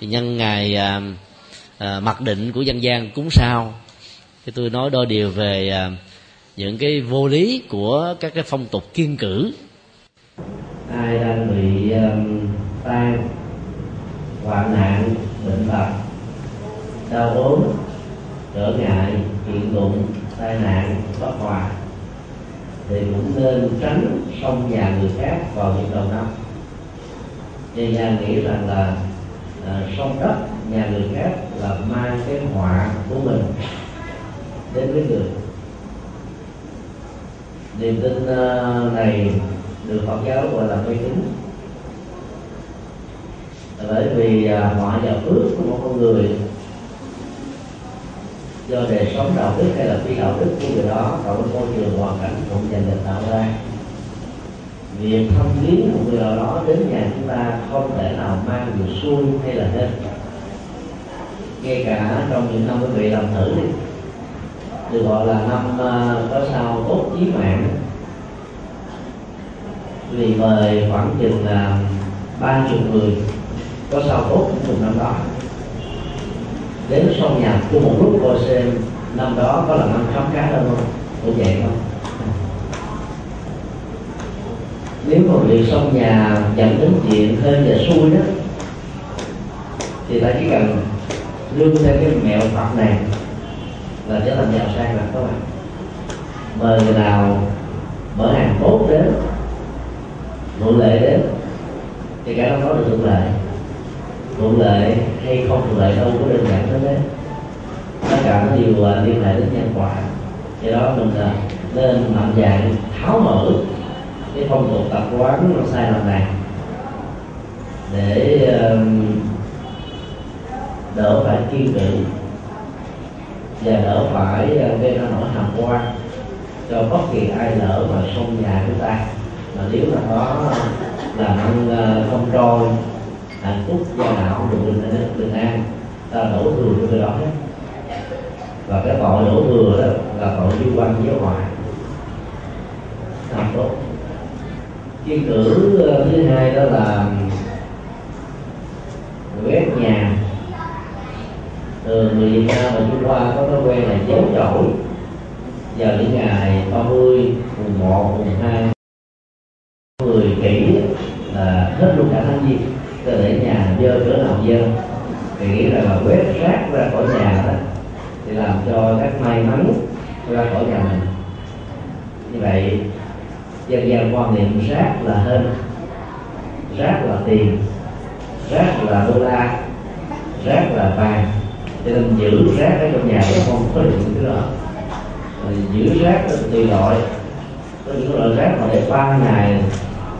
thì nhân ngày à, à, mặc định của dân gian cúng sao thì tôi nói đôi điều về à, những cái vô lý của các cái phong tục kiên cử. Ai đang bị à, um, tan hoạn nạn bệnh tật đau ốm trở ngại kiện tụng tai nạn bất hòa thì cũng nên tránh xông nhà người khác vào những đầu năm. Dân gian nghĩ rằng là Ờ, à, sông đất nhà người khác là mang cái họa của mình đến với người. Niềm tin ờ, này được Phật giáo gọi là mê tín. Bởi vì ờ, họa và phước của một con người do đời sống đạo đức hay là phi đạo đức của người đó cộng với môi trường hoàn cảnh cũng dành được tạo ra việc thăm viếng một người nào đó đến nhà chúng ta không thể nào mang được xuôi hay là hết. Ngay cả trong những năm quý vị làm thử đi được gọi là năm uh, có sao tốt chí mạng. Vì mời khoảng chừng là ba chục người có sao tốt cùng năm đó. Đến xong nhà của một lúc coi xem năm đó có là năm khám cá đâu không? Cũng vậy không? Nếu mà việc xong nhà dẫn đến chuyện hơi và xui đó, thì ta chỉ cần lương theo cái mẹo phật này là trở thành giàu sang là các bạn. Mời người nào mở hàng tốt đến, thuận lệ đến, thì cái đó nói được thuận lợi. Thuận lợi hay không thuận lợi đâu có đơn giản đến đấy. Tất cả nó đều à, liên hệ đến nhân quả. Do đó mình là nên mạnh dạn tháo mở cái phong tục tập quán nó sai lầm này. Để đỡ phải kiên cự và đỡ phải ờ, gây ra nỗi hàm quan cho bất kỳ ai lỡ mà xông nhà chúng ta. Mà nếu mà có làm ăn ờ, không trôi, hạnh phúc, gia đạo, được bình an bình an, ta đổ thừa cho người đó hết. Và cái tội đổ thừa đó là tội liên quan với ngoại làm tốt kiên ngữ ờ, thứ hai đó là quét nhà. Từ người Việt Nam và Trung Hoa có thói quen là giấu chổi. Vào những ngày 30, mùng 1, mùng 2 người kỹ là hết luôn cả tháng giêng cơ để nhà dơ cửa nào dơ. Thì nghĩ rằng là quét rác ra khỏi nhà đó thì làm cho các may mắn ra khỏi nhà mình. Như vậy dân gian quan niệm rác là hơn, rác là tiền. Rác là đô la. Rác là vàng. Cho nên giữ rác ở trong nhà thì không có được cái đó. Rồi giữ rác tùy loại. Có những loại rác mà để ba ngày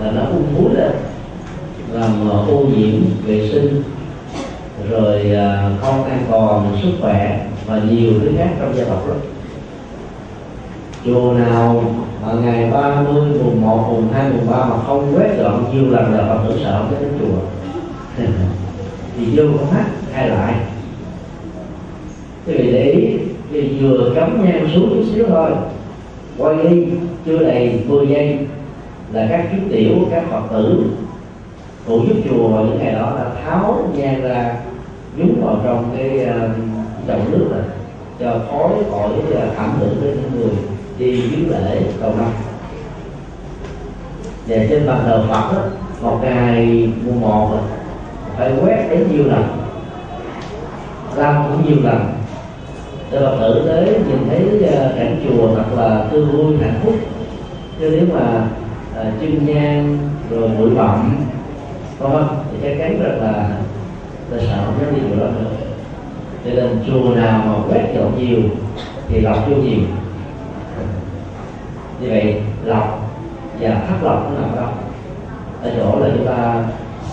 là nó ung muối lên làm à, ô nhiễm vệ sinh rồi à, không an toàn sức khỏe và nhiều thứ khác trong gia tộc lắm chùa nào ở ngày 30, mùng 1, mùng 2, mùng 3 mà không quét dọn nhiều lần là Phật tử sợ cái đến chùa. Thì vô có mắt hay lại? Quý vị để ý thì vừa cắm nhang xuống chút xíu thôi. Quay đi chưa đầy 10 giây là các chú tiểu các phật tử phụ giúp chùa vào những ngày đó là tháo nhang ra nhúng vào trong cái uh, chậu nước này cho khói khỏi ờ, uh, ảnh hưởng đến những người đi viếng lễ cầu năm và trên bàn thờ Phật đó, một ngày mùng một phải quét đến nhiều lần. Làm cũng nhiều lần. Để Phật tử tới nhìn thấy ờ, cảnh chùa thật là tươi vui hạnh phúc. Chứ nếu mà ờ, à, chân nhang rồi bụi bặm không thì chắc chắn rất là là sợ không dám đi chùa đó nữa. Cho nên chùa nào mà quét dọn nhiều thì lọc vô nhiều như vậy lọc và thắt lọc nó nằm đâu ở chỗ là chúng ta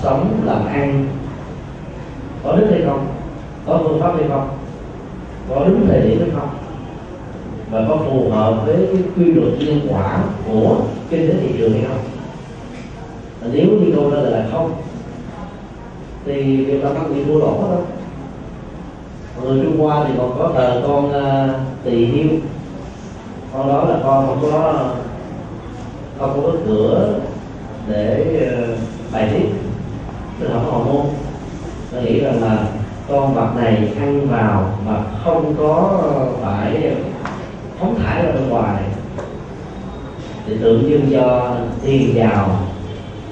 sống làm ăn. Có đức hay không? Có phương pháp hay không? Có đúng thời điểm hay không? Và có phù hợp với cái quy luật nhân quả của kinh tế thị trường hay không? Nếu như câu trả lời là không thì việc làm ăn bị thua lỗ đó. Người Trung Hoa thì còn có tờ con uh, tỳ hiu con đó là con không có không có cửa để ờ, bài tiết tức là không môn. Nó nghĩ rằng là con vật này ăn vào mà không có phải phóng thải ra bên ngoài. Thì tượng trưng cho tiền vào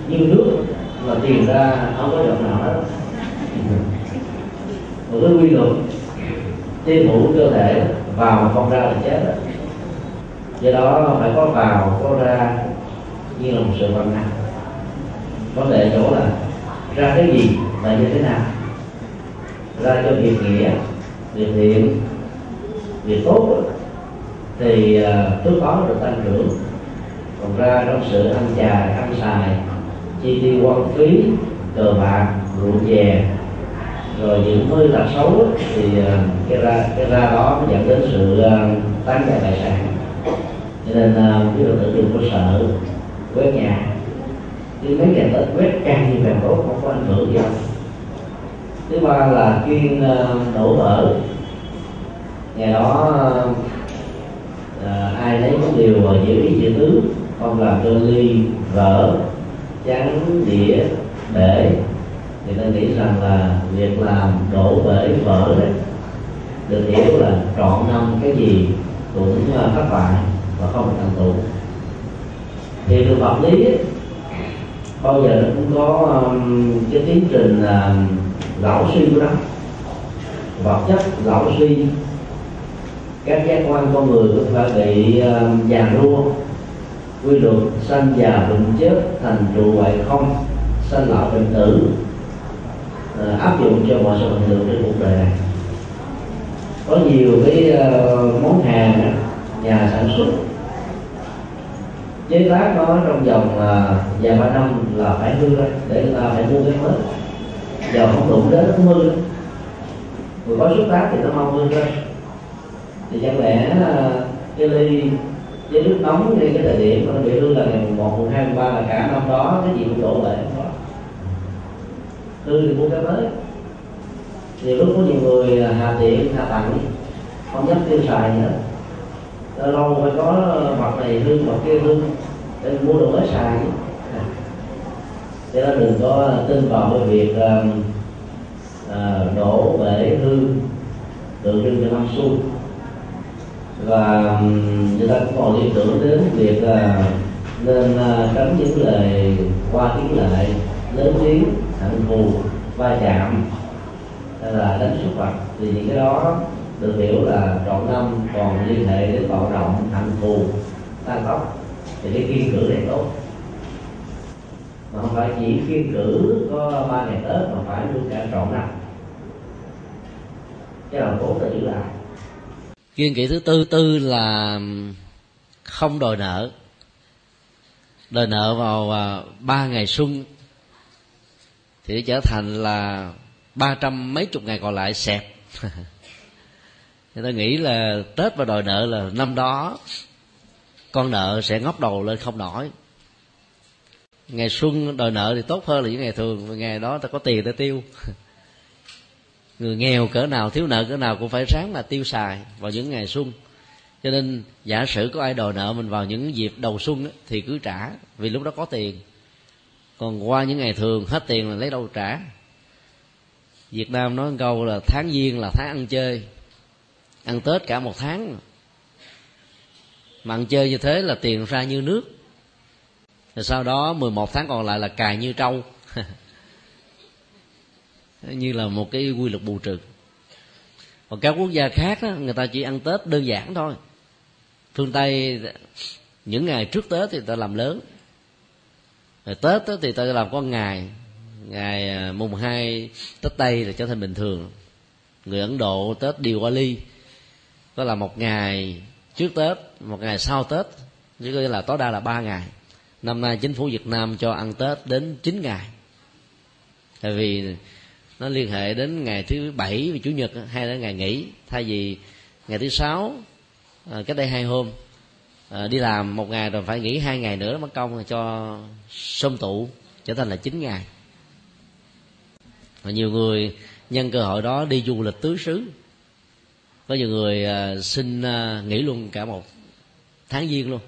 như nước mà tiền ra không có dòng nào hết một cái quy luật tiêu thụ cơ thể, vào mà không ra là chết. đó do đó phải có vào, có ra, như là một sự vận hành. Vấn đề chỗ là ra cái gì là như thế nào? Ra cho việc nghĩa, việc thiện, việc tốt thì à, trước đó được tăng trưởng. Còn ra trong sự ăn trà ăn xài, chi tiêu quan phí, cờ bạc, rượu chè. Rồi những hơi là xấu thì à, cái ra cái ra đó dẫn đến sự tăng tán gia tài sản cho nên uh, quý phật tử đừng có sợ quét nhà chứ mấy ngày tết quét càng nhiều càng tốt không có ảnh hưởng gì đâu. Thứ ba là chuyên à, đổ vỡ. Ngày đó à, ai lấy có điều uh, giữ ý chữ thứ không làm cho ly vỡ chắn đĩa để thì ta nghĩ rằng là việc làm đổ bể vỡ đấy được hiểu là trọn năm cái gì cũng à, thất bại và không thành tựu. Thì được vật lý ấy, bao giờ nó cũng có um, cái tiến trình uh, lão suy của nó. Vật chất lão suy các giác quan con người cũng phải bị uh, già nua quy luật sanh già bệnh chết thành trụ hoại không sanh lão bệnh tử uh, áp dụng cho mọi sự bình thường trên cuộc đời này. Có nhiều cái uh, món hàng nhà sản xuất chế tác nó trong vòng uh, vài ba năm là phải hư ra để người ta phải mua cái mới. Giờ không đụng đến nó cũng hư người có xuất tác thì nó mau hư ra. Thì chẳng lẽ uh, cái ly với nước nóng ngay cái thời điểm mà nó bị hư là ngày một mùng hai mùng ba là cả năm đó cái gì cũng đổ lại không có. Hư thì mua cái mới. Nhiều lúc có nhiều người à, hà tiện hà tặng không dám tiêu xài nữa. Lâu lâu phải có mặt này hư mặt kia hư để mua đồ mới xài. Cho nên đừng có tin vào cái việc uh, đổ bể hư tượng trưng cho năm xu, và người ta cũng còn liên tưởng đến việc là nên tránh những lời qua tiếng lại lớn tiếng hận thù va chạm hay là đánh xuất vật thì những cái đó được hiểu là trọn năm còn liên hệ đến bạo động hạnh thù tan tóc thì cái kiên cử này tốt. Mà không phải chỉ kiên cử có ba ngày tết mà phải luôn cả trọn năm. Cái lòng tốt là giữ lại. Kiên kỵ thứ tư tư là không đòi nợ. Đòi nợ vào à, ba ngày xuân. Thì trở thành là ba trăm mấy chục ngày còn lại xẹp. Người ta nghĩ là tết và đòi nợ là năm đó con nợ sẽ ngóc đầu lên không nổi. Ngày xuân đòi nợ thì tốt hơn là những ngày thường ngày đó ta có tiền để tiêu. Người nghèo cỡ nào thiếu nợ cỡ nào cũng phải ráng là tiêu xài vào những ngày xuân. Cho nên giả sử có ai đòi nợ mình vào những dịp đầu xuân ấy, thì cứ trả vì lúc đó có tiền. Còn qua những ngày thường hết tiền là lấy đâu trả? Việt nam nói câu là tháng giêng là tháng ăn chơi. Ăn tết cả một tháng mạng chơi như thế là tiền ra như nước. Rồi sau đó 11 tháng còn lại là cài như trâu. Như là một cái quy luật bù trừ. Còn các quốc gia khác đó, người ta chỉ ăn tết đơn giản thôi. Phương tây những ngày trước tết thì ta làm lớn. Rồi tết đó, thì ta làm có ngày. Ngày à, mùng hai tết tây là trở thành bình thường. Người ấn độ tết diwali có là một ngày trước tết một ngày sau tết chứ có là tối đa là ba ngày. Năm nay chính phủ việt nam cho ăn tết đến chín ngày. Tại vì nó liên hệ đến ngày thứ bảy và chủ nhật hay là ngày nghỉ. Thay vì ngày thứ sáu à, cách đây hai hôm à, đi làm một ngày rồi phải nghỉ hai ngày nữa mất công cho xôm tụ trở thành là chín ngày. Và nhiều người nhân cơ hội đó đi du lịch tứ xứ có nhiều người uh, xin uh, nghỉ luôn cả một tháng giêng luôn.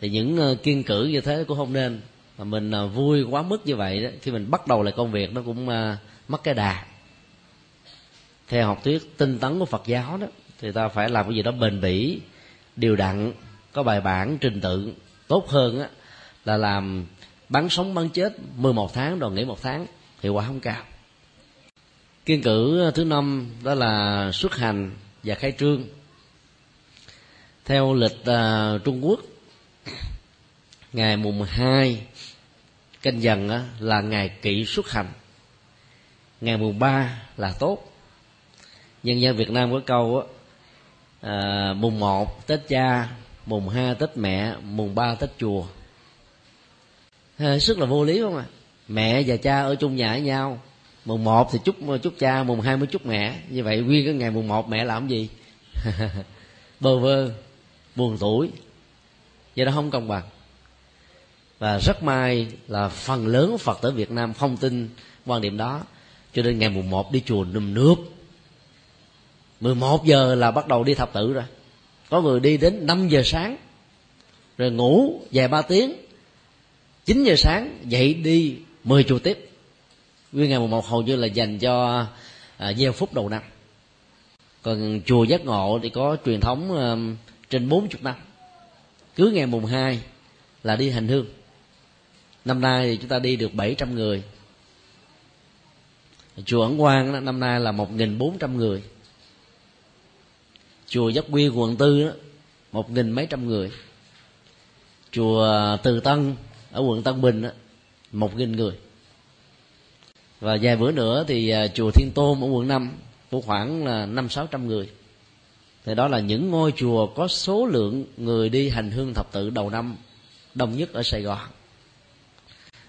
Thì những uh, kiên cử như thế cũng không nên. Mà mình à, vui quá mức như vậy đó khi mình bắt đầu lại công việc nó cũng mất cái đà. Theo học thuyết tinh tấn của phật giáo đó thì ta phải làm cái gì đó bền bỉ điều đặn có bài bản trình tự tốt hơn á là làm bắn sống bắn chết 11 tháng rồi nghỉ một tháng hiệu quả không cao kiên cử ờ, thứ năm đó là xuất hành và khai trương. Theo lịch uh, Trung Quốc ngày mùng hai canh dần á, là ngày kỵ xuất hành. Ngày mùng ba là tốt. Nhân dân Việt Nam có câu á, à, mùng một Tết cha mùng hai Tết mẹ mùng ba Tết chùa. À, rất là vô lý không ạ? À? mẹ và cha ở chung nhà với nhau mùng 1 thì chúc chúc cha, mùng 2 mới chúc mẹ. Như vậy nguyên cái ngày mùng 1 mẹ làm gì? Bơ vơ, buồn tuổi do đó không công bằng. Và rất may là phần lớn phật tử việt nam không tin quan điểm đó. Cho nên ngày mùng 1 đi chùa nùm nước 11 giờ là bắt đầu đi thập tự rồi. Có người đi đến 5 giờ sáng, rồi ngủ vài ba tiếng. 9 giờ sáng dậy đi 10 chùa tiếp nguyên ngày mùng một hầu như là dành cho à, gieo phúc đầu năm. Còn chùa giác ngộ thì có truyền thống à, trên 40 năm. Cứ ngày mùng 2 là đi hành hương. Năm nay thì chúng ta đi được 700 người. Chùa ẩn quang năm nay là 1.400 người. Chùa giác quy quận tư một nghìn mấy trăm người. Chùa từ tân ở quận tân bình đó, một nghìn người và vài bữa nữa thì à, chùa thiên tôn ở quận năm có khoảng là năm sáu trăm người. Thì đó là những ngôi chùa có số lượng người đi hành hương thập tự đầu năm, đông nhất ở sài gòn.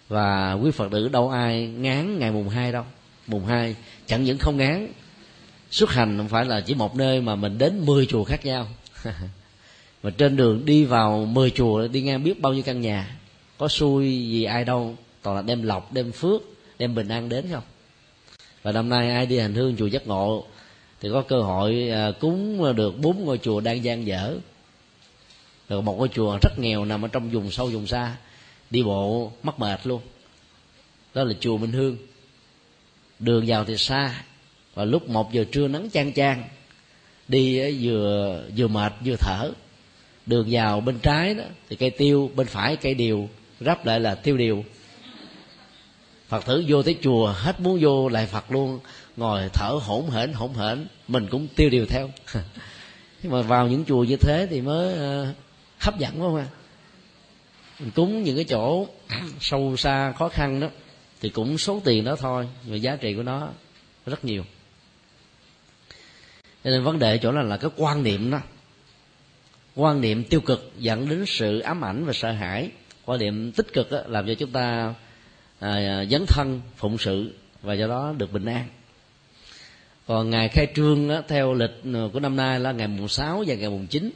Và quý phật tử đâu ai ngán ngày mùng hai đâu. Mùng hai chẳng những không ngán, xuất hành không phải là chỉ một nơi mà mình đến 10 chùa khác nhau. Mà trên đường đi vào 10 chùa đi ngang biết bao nhiêu căn nhà, có xui gì ai đâu, toàn là đem lọc, đem phước đem bình an đến không? Và năm nay ai đi hành hương chùa giác ngộ thì có cơ hội à, cúng được bốn ngôi chùa đang gian dở. Rồi một ngôi chùa rất nghèo nằm ở trong vùng sâu vùng xa, đi bộ mất mệt luôn. Đó là chùa minh hương. Đường vào thì xa, và lúc một giờ trưa nắng chang chang, đi à, vừa vừa mệt vừa thở. Đường vào bên trái đó, thì cây tiêu, bên phải cây điều, ráp lại là tiêu điều phật tử vô tới chùa hết muốn vô lại phật luôn. Ngồi thở hổn hển hổn hển mình cũng tiêu điều theo. Nhưng mà vào những chùa như thế thì mới ờ, hấp dẫn không à mình cúng những cái chỗ sâu xa khó khăn đó thì cũng số tiền đó thôi nhưng giá trị của nó rất nhiều. Cho nên vấn đề chỗ là là cái quan niệm đó. Quan niệm tiêu cực dẫn đến sự ám ảnh và sợ hãi. Quan niệm tích cực đó, làm cho chúng ta À, à, dấn thân phụng sự và do đó được bình an. Còn ngày khai trương đó, theo lịch à, của năm nay là ngày mùng 6 và ngày mùng 9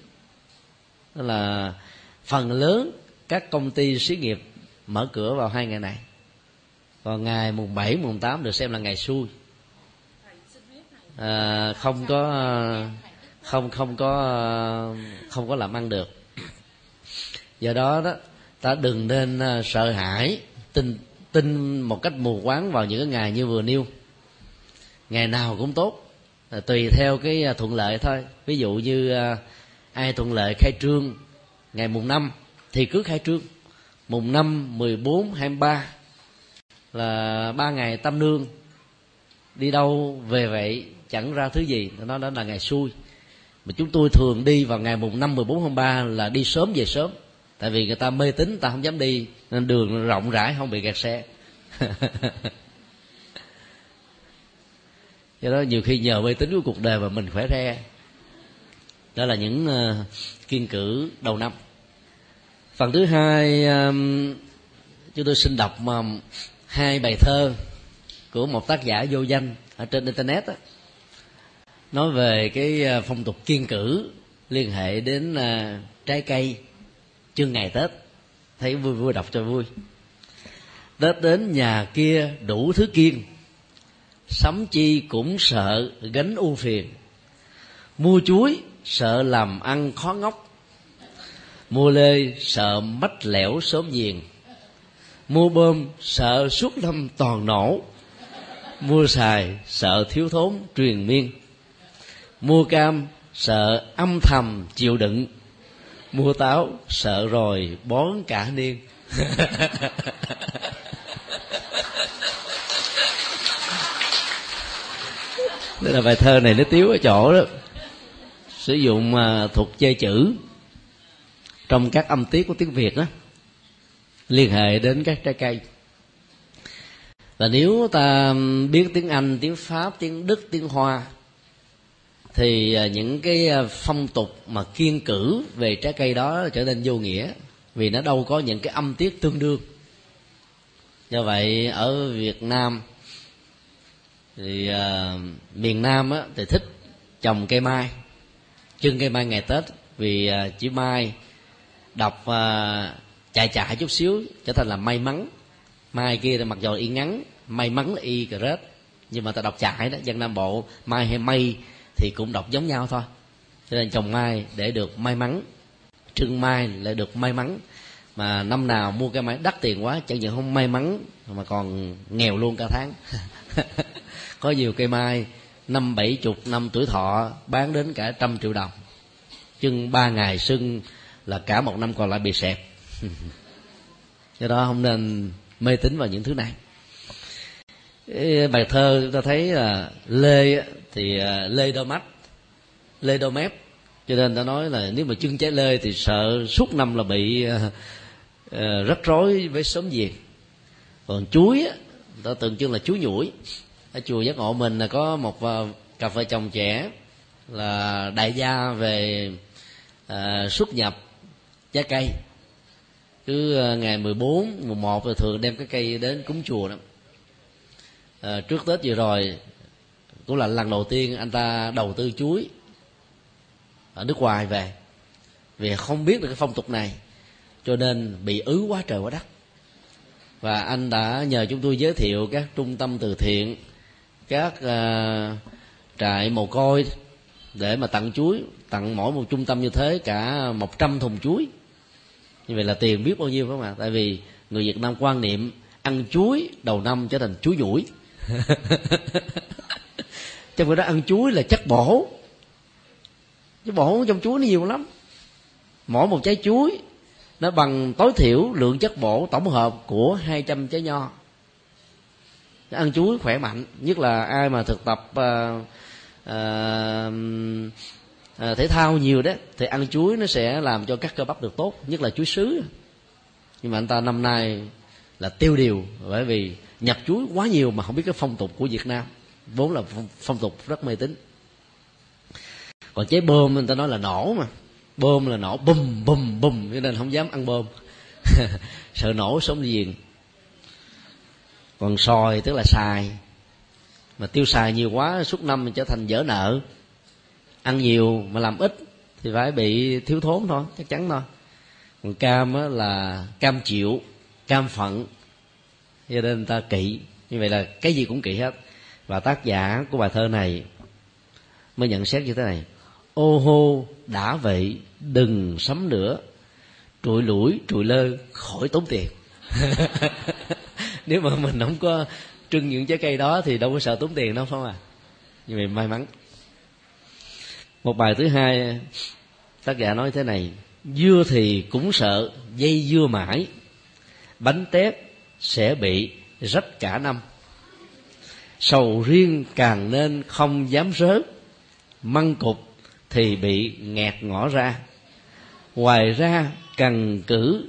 đó là phần lớn các công ty xí nghiệp mở cửa vào hai ngày này. Còn ngày mùng 7, mùng 8 được xem là ngày xui. À, không có à, không không có không có làm ăn được. Do đó đó ta đừng nên sợ hãi tin tin một cách mù quáng vào những cái ngày như vừa nêu. Ngày nào cũng tốt à, tùy theo cái à, thuận lợi thôi. Ví dụ như à, ai thuận lợi khai trương ngày mùng năm thì cứ khai trương. Mùng năm, mười bốn, hai ba là ba ngày tâm nương. Đi đâu, về vậy, chẳng ra thứ gì. Nó đó là ngày xui. Mà chúng tôi thường đi vào ngày mùng năm, mười bốn hôm ba là đi sớm về sớm tại vì người ta mê tín ta không dám đi nên đường rộng rãi không bị kẹt xe. Do đó nhiều khi nhờ mê tín của cuộc đời mà mình khỏe re. Đó là những uh, kiên cử đầu năm. Phần thứ hai um, chúng tôi xin đọc um, hai bài thơ của một tác giả vô danh ở trên internet đó, nói về cái ờ, phong tục kiên cử liên hệ đến ờ, trái cây chương ngày tết. Thấy vui vui, đọc cho vui. Tết đến nhà kia đủ thứ kiên sắm chi cũng sợ gánh u phiền. Mua chuối, sợ làm ăn khó ngốc mua lê, sợ mách lẻo sớm giềng. Mua bơm, sợ suốt năm toàn nổ. Mua xài, sợ thiếu thốn truyền miên. Mua cam, sợ âm thầm chịu đựng mua táo sợ rồi bón cả niên. Đây là bài thơ này nó tiếu ở chỗ đó. Sử dụng uh, thuộc chơi chữ. Trong các âm tiết của tiếng việt đó liên hệ đến các trái cây. Và nếu ta biết tiếng anh tiếng pháp tiếng đức tiếng hoa thì à, những cái à, phong tục mà kiên cử về trái cây đó trở nên vô nghĩa vì nó đâu có những cái âm tiết tương đương. Do vậy ở việt nam thì uh, miền nam á, thì thích trồng cây mai trưng cây mai ngày tết vì uh, chữ mai đọc uh, chạy chạy chút xíu trở thành là may mắn. Mai kia là mặc dù y ngắn may mắn là y cờ rết nhưng mà ta đọc chạy đó dân nam bộ mai hay mây thì cũng đọc giống nhau thôi. Cho nên trồng mai để được may mắn, trưng mai lại được may mắn. Mà năm nào mua cây mai đắt tiền quá, chẳng những không may mắn, mà còn nghèo luôn cả tháng. Có nhiều cây mai, năm bảy chục, năm tuổi thọ, bán đến cả trăm triệu đồng. Chưng ba ngày sưng là cả một năm còn lại bị sẹp. do đó không nên mê tín vào những thứ này bài thơ chúng ta thấy là lê thì à, lê đôi mắt lê đôi mép. Cho nên ta nói là nếu mà chân trái lê thì sợ suốt năm là bị uh, rắc rối với sớm diệt còn chuối á ta tượng trưng là chuối nhủi. Ở chùa giác ngộ mình là có một cặp vợ chồng trẻ là đại gia về uh, xuất nhập trái cây. Cứ ngày 14, 11 rồi thường đem cái cây đến cúng chùa đó à, trước tết vừa rồi cũng là lần đầu tiên anh ta đầu tư chuối ở nước ngoài về. Vì không biết được cái phong tục này cho nên bị ứ quá trời quá đất. Và anh đã nhờ chúng tôi giới thiệu các trung tâm từ thiện các uh, trại mồ côi để mà tặng chuối tặng mỗi một trung tâm như thế cả một trăm thùng chuối. Như vậy là tiền biết bao nhiêu phải không ạ? Tại vì người việt nam quan niệm ăn chuối đầu năm trở thành chuối nhủi trong người đó ăn chuối là chất bổ. Chất bổ trong chuối nó nhiều lắm. Mỗi một trái chuối nó bằng tối thiểu lượng chất bổ tổng hợp của 200 trái nho. Ăn chuối khỏe mạnh nhất là ai mà thực tập uh, uh, uh, thể thao nhiều đó thì ăn chuối nó sẽ làm cho các cơ bắp được tốt nhất là chuối sứ. Nhưng mà anh ta năm nay là tiêu điều bởi vì nhập chuối quá nhiều mà không biết cái phong tục của việt nam. Vốn là phong tục rất mê tín. Còn trái bơm người ta nói là nổ mà. Bơm là nổ bùm bùm bùm cho nên không dám ăn bơm. Sợ nổ sống diền còn sòi tức là xài. Mà tiêu xài nhiều quá suốt năm mình trở thành dở nợ. Ăn nhiều mà làm ít thì phải bị thiếu thốn thôi chắc chắn thôi. Còn cam á, là cam chịu cam phận cho nên ta kỵ. Như vậy là cái gì cũng kỵ hết. Và tác giả của bài thơ này mới nhận xét như thế này. Ô hô, đã vậy, đừng sắm nữa. Trụi lũi trụi lơ, khỏi tốn tiền. Nếu mà mình không có trưng những trái cây đó thì đâu có sợ tốn tiền đâu không à như vậy may mắn. Một bài thứ hai, tác giả nói thế này. Dưa thì cũng sợ, dây dưa mãi. Bánh tét sẽ bị rách cả năm. Sầu riêng càng nên không dám rớt măng cục thì bị nghẹt ngõ ra. Ngoài ra, cần cử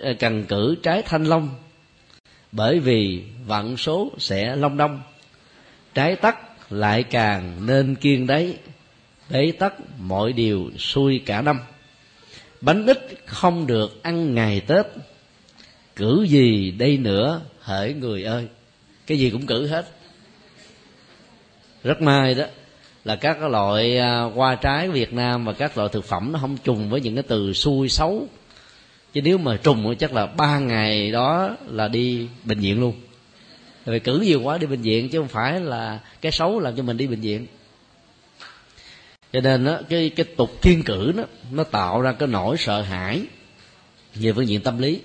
ờ, cần cử trái thanh long, bởi vì vận số sẽ long đông trái tắc lại càng nên kiên đấy, bế tắc mọi điều xuôi cả năm. Bánh ít không được ăn ngày tết cử gì đây nữa? Hỡi người ơi. Cái gì cũng cử hết. Rất may đó là các loại à, hoa trái Việt Nam và các loại thực phẩm nó không trùng với những cái từ xui xấu. Chứ nếu mà trùng chắc là ba ngày đó là đi bệnh viện luôn. Vì cử nhiều quá đi bệnh viện chứ không phải là cái xấu làm cho mình đi bệnh viện. Cho nên đó, cái cái tục kiên cử đó nó tạo ra cái nỗi sợ hãi về phương diện tâm lý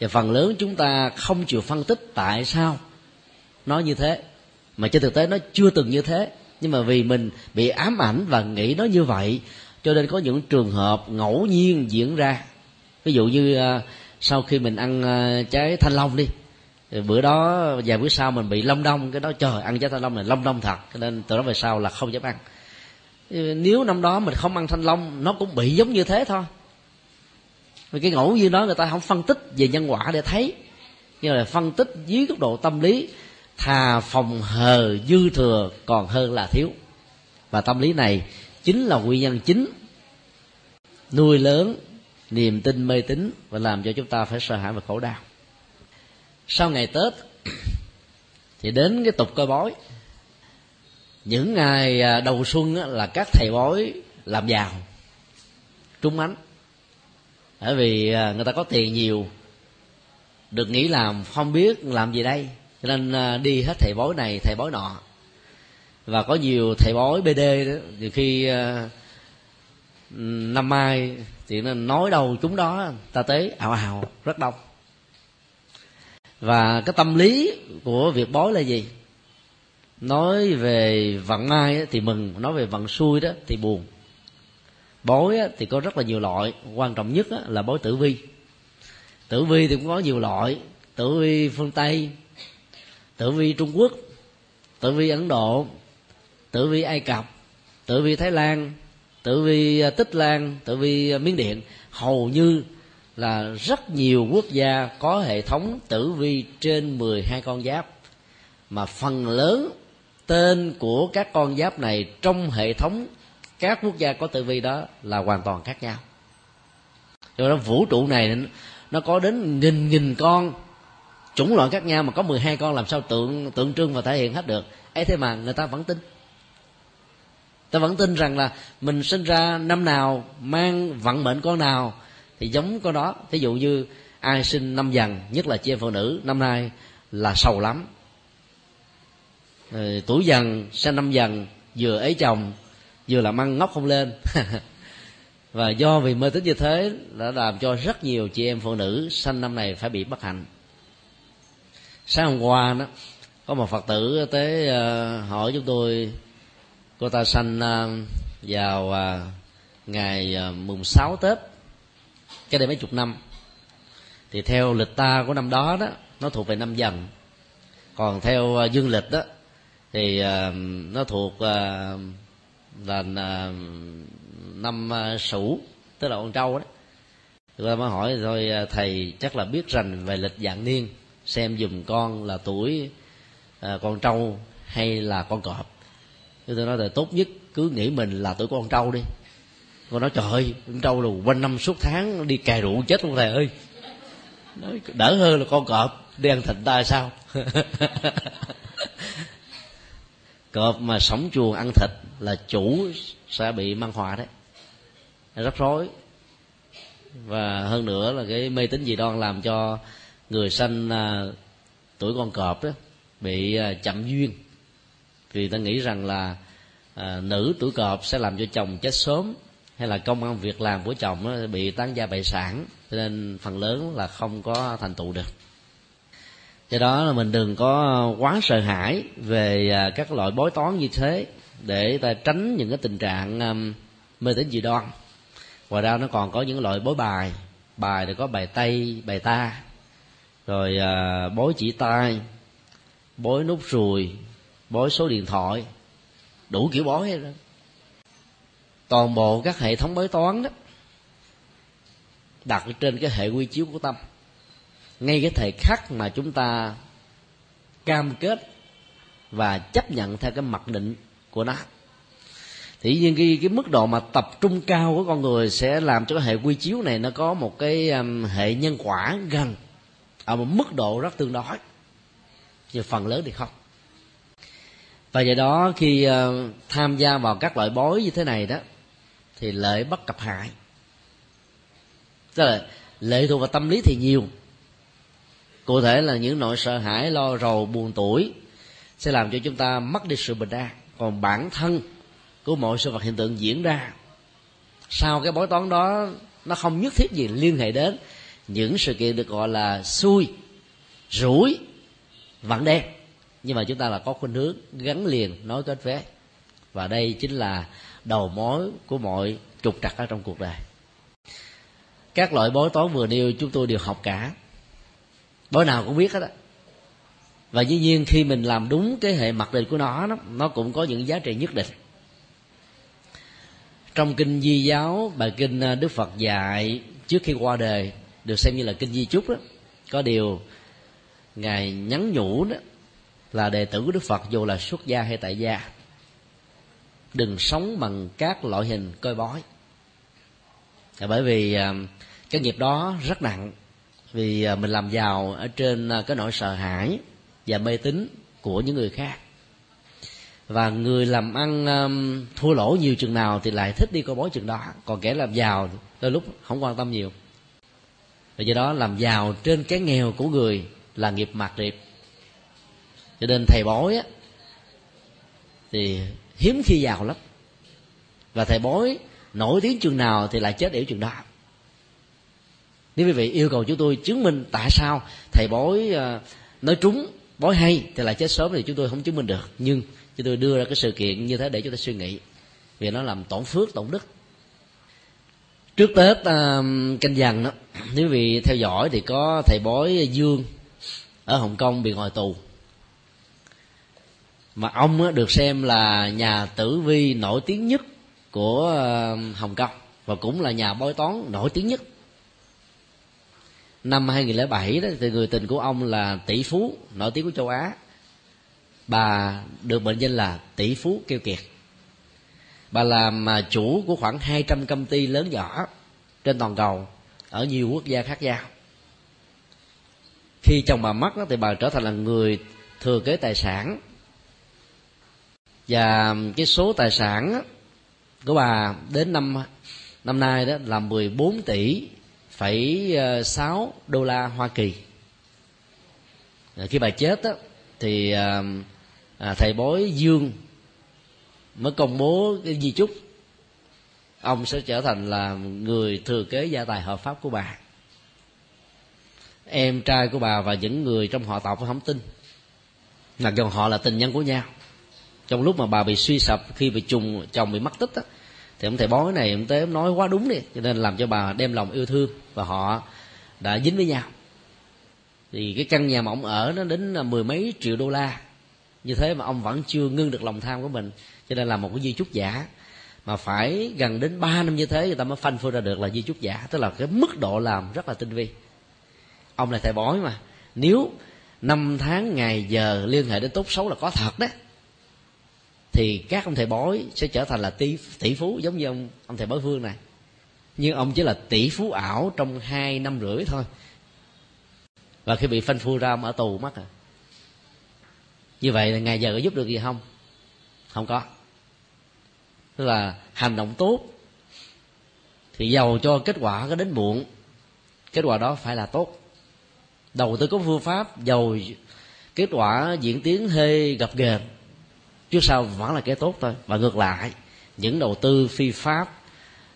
và phần lớn chúng ta không chịu phân tích tại sao nó như thế. Mà trên thực tế nó chưa từng như thế. Nhưng mà vì mình bị ám ảnh và nghĩ nó như vậy, cho nên có những trường hợp ngẫu nhiên diễn ra. Ví dụ như à, sau khi mình ăn à, trái thanh long đi bữa đó, vài bữa sau mình bị long đông cái đó trời, ăn trái thanh long này long đông thật, cho nên từ đó về sau là không dám ăn. Nếu năm đó mình không ăn thanh long, nó cũng bị giống như thế thôi vì cái ngẫu nhiên đó người ta không phân tích về nhân quả để thấy. Nhưng là phân tích dưới góc độ tâm lý, thà phòng hờ dư thừa còn hơn là thiếu. Và tâm lý này chính là nguyên nhân chính nuôi lớn niềm tin mê tín và làm cho chúng ta phải sợ hãi và khổ đau. Sau ngày tết, thì đến cái tục coi bói. Những ngày à, đầu xuân là các thầy bói làm giàu, trung ánh bởi vì à, người ta có tiền nhiều, được nghĩ làm, không biết làm gì đây. Cho nên à, đi hết thầy bói này, thầy bói nọ. Và có nhiều thầy bói bd đó, nhiều khi à, năm mai thì nó nói đâu chúng đó, ta tới ảo ào, rất đông. Và cái tâm lý của việc bói là gì? Nói về vận may thì mừng, nói về vận xui đó thì buồn bói thì có rất là nhiều loại. Quan trọng nhất là bói tử vi. Tử vi thì cũng có nhiều loại. Tử vi phương tây, tử vi trung quốc, tử vi ấn độ, tử vi ai cập, tử vi thái lan, tử vi à, tích lan, tử vi à, miến điện. Hầu như là rất nhiều quốc gia có hệ thống tử vi trên 12 con giáp. Mà phần lớn tên của các con giáp này trong hệ thống các quốc gia có tử vi đó là hoàn toàn khác nhau. Cho nên vũ trụ này nó có đến nghìn nghìn con chủng loại khác nhau mà có 12 con làm sao tượng tượng trưng và thể hiện hết được. Ấy thế mà người ta vẫn tin. Ta vẫn tin rằng là mình sinh ra năm nào mang vận mệnh con nào thì giống con đó. Thí dụ như ai sinh năm dần nhất là chị em phụ nữ năm nay là sầu lắm. Rồi, tuổi dần sinh năm dần vừa ấy chồng vừa làm ăn ngóc không lên. Và do vì mê tín như thế đã làm cho rất nhiều chị em phụ nữ sanh năm này phải bị bất hạnh. Sáng hôm qua đó, có một phật tử tới ờ, hỏi chúng tôi, cô ta sanh ờ, vào ờ, ngày mùng 6 tết cái đây mấy chục năm? Thì theo lịch ta của năm đó đó, nó thuộc về năm dần còn theo dương lịch đó, thì nó thuộc là à, năm sủ sửu, tức là con trâu đó. Người ta mới hỏi thôi à, thầy chắc là biết rành về lịch dạng niên, xem dùm con là tuổi con trâu hay là con cọp. Tôi nói là tốt nhất cứ nghĩ mình là tuổi con trâu đi. Con nói, trời ơi, con trâu là quanh năm suốt tháng đi cài rượu chết luôn thầy ơi. Nói, đỡ hơn là con cọp, đi ăn thịt ta sao? cọp mà sống chuồng ăn thịt là chủ sẽ bị mang họa đấy. Rắc rối. Và hơn nữa là cái mê tín dị đoan làm cho người sanh à, tuổi con cọp đó bị à, chậm duyên. Vì ta nghĩ rằng là à, nữ tuổi cọp sẽ làm cho chồng chết sớm hay là công ăn việc làm của chồng nó bị tán gia bại sản cho nên phần lớn là không có thành tựu được do đó là mình đừng có ờ, quá sợ hãi về ờ, các loại bói toán như thế để ta tránh những cái tình trạng um, mê tín dị đoan. Ngoài ra nó còn có những loại bói bài bài thì có bài tây bài ta rồi ờ, bói chỉ tay bói nút ruồi bói số điện thoại đủ kiểu bói hết đó toàn bộ các hệ thống bói toán đó đặt trên cái hệ quy chiếu của tâm ngay cái thời khắc mà chúng ta cam kết và chấp nhận theo cái mặc định của nó. Thì nhiên cái, cái mức độ mà tập trung cao của con người sẽ làm cho cái hệ quy chiếu này nó có một cái um, hệ nhân quả gần ở một mức độ rất tương đối. Nhưng phần lớn thì không. Và do đó khi uh, tham gia vào các loại bói như thế này đó thì lợi bất cập hại. Tức là lệ thuộc vào tâm lý thì nhiều cụ thể là những nỗi sợ hãi, lo rầu, buồn tuổi sẽ làm cho chúng ta mất đi sự bình an. Còn bản thân của mọi sự vật hiện tượng diễn ra, sau cái bói toán đó, nó không nhất thiết gì liên hệ đến những sự kiện được gọi là xui, rủi, vặn đen. Nhưng mà chúng ta là có khuynh hướng gắn liền, nói kết vé và đây chính là đầu mối của mọi trục trặc ở trong cuộc đời. Các loại bói toán vừa nêu chúng tôi đều học cả bữa nào cũng biết hết á. Và dĩ nhiên khi mình làm đúng cái hệ mặc định của nó nó cũng có những giá trị nhất định. Trong kinh di giáo, bài kinh à, đức phật dạy trước khi qua đời được xem như là kinh di chúc đó, có điều ngài nhắn nhủ đó là đệ tử của đức phật dù là xuất gia hay tại gia, đừng sống bằng các loại hình coi bói. Bởi vì à, cái nghiệp đó rất nặng vì à, mình làm giàu ở trên à, cái nỗi sợ hãi và mê tín của những người khác. Và người làm ăn um, thua lỗ nhiều chừng nào thì lại thích đi coi bói chừng đó. Còn kẻ làm giàu đôi lúc không quan tâm nhiều. Và do đó làm giàu trên cái nghèo của người là nghiệp mạt điệp. Cho nên thầy bói á thì hiếm khi giàu lắm. Và thầy bói nổi tiếng chừng nào thì lại chết yểu chừng đó nếu quý vị yêu cầu chúng tôi chứng minh tại sao thầy bói à, nói trúng bói hay thì lại chết sớm thì chúng tôi không chứng minh được. Nhưng chúng tôi đưa ra cái sự kiện như thế để chúng ta suy nghĩ. Vì nó làm tổn phước tổn đức. Trước tết uh, canh dần đó nếu vị theo dõi thì có thầy bói dương ở hồng kông bị ngồi tù. Mà ông được xem là nhà tử vi nổi tiếng nhất của à, hồng kông và cũng là nhà bói toán nổi tiếng nhất năm 2007 đó thì người tình của ông là tỷ phú nổi tiếng của châu Á. Bà được mệnh danh là tỷ phú keo kiệt. Bà làm à, chủ của khoảng 200 công ty lớn nhỏ trên toàn cầu ở nhiều quốc gia khác nhau. Khi chồng bà mất đó, thì bà trở thành là người thừa kế tài sản. Và cái số tài sản của bà đến năm năm nay đó là 14 tỷ phẩy ờ, sáu đô la Hoa Kỳ. Khi bà chết đó, thì ờ, à, thầy bói Dương mới công bố cái di chúc. Ông sẽ trở thành là người thừa kế gia tài hợp pháp của bà. Em trai của bà và những người trong họ tộc không tin. Mặc dù họ là tình nhân của nhau trong lúc mà bà bị suy sập khi bị trùng chồng bị mất tích á thì ông thầy bói này, ông tới ông nói quá đúng đi. Cho nên làm cho bà đem lòng yêu thương và họ đã dính với nhau. Thì cái căn nhà mà ông ở nó đến là mười mấy triệu đô la. Như thế mà ông vẫn chưa ngưng được lòng tham của mình. Cho nên là một cái di chúc giả. Mà phải gần đến 3 năm như thế, người ta mới phanh phơi ra được là di chúc giả. Tức là cái mức độ làm rất là tinh vi. Ông là thầy bói mà. Nếu năm tháng, ngày, giờ liên hệ đến tốt xấu là có thật đấy thì các ông thầy bói sẽ trở thành là tỷ tỷ phú, giống như ông ông thầy bói vương này. Nhưng ông chỉ là tỷ phú ảo trong hai năm rưỡi thôi. Và khi bị phanh phui ra, ông ở tù mất à. Như vậy là ngày giờ có giúp được gì không? Không có. Tức là hành động tốt thì giàu cho kết quả có đến muộn. Kết quả đó phải là tốt. Đầu tư có phương pháp, giàu kết quả diễn tiến hơi gặp ghềnh trước sau vẫn là cái tốt thôi. Và ngược lại những đầu tư phi pháp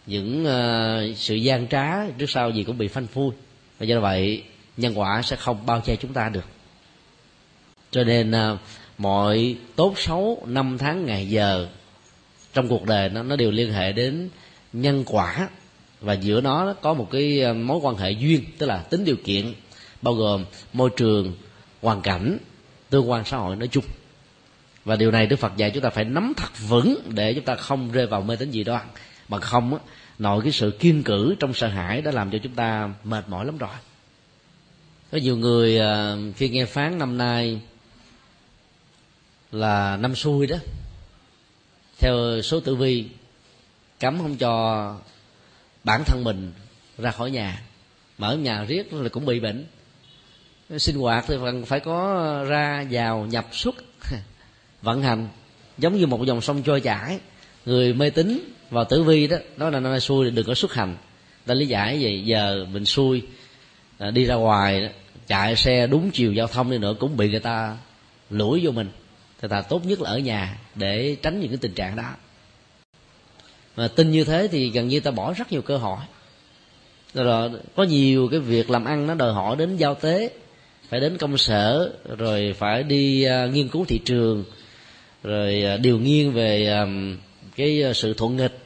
những uh, sự gian trá trước sau gì cũng bị phanh phui. Và do vậy nhân quả sẽ không bao che chúng ta được. Cho nên uh, mọi tốt xấu năm tháng ngày giờ trong cuộc đời nó nó đều liên hệ đến nhân quả. Và giữa nó có một cái ờ, mối quan hệ duyên tức là tính điều kiện bao gồm môi trường hoàn cảnh tương quan xã hội nói chung và điều này đức phật dạy chúng ta phải nắm thật vững để chúng ta không rơi vào mê tín dị đoan. Bằng không á, nội cái sự kiên cử trong sợ hãi đã làm cho chúng ta mệt mỏi lắm rồi. Có nhiều người à, khi nghe phán năm nay là năm xui đó theo số tử vi cấm không cho bản thân mình ra khỏi nhà mở nhà riết là cũng bị bệnh. Sinh hoạt thì phải có ra vào nhập xuất vận hành giống như một dòng sông trôi chảy. Người mê tín vào tử vi đó nói là năm xui đừng có xuất hành. Ta lý giải vậy giờ mình xui à, đi ra ngoài chạy xe đúng chiều giao thông đi nữa cũng bị người ta lủi vô mình. Thì ta tốt nhất là ở nhà để tránh những cái tình trạng đó. Mà tin như thế thì gần như ta bỏ rất nhiều cơ hội. Rồi có nhiều cái việc làm ăn nó đòi hỏi đến giao tế phải đến công sở rồi phải đi uh, nghiên cứu thị trường rồi à, điều nghiêng về à, cái à, sự thuận nghịch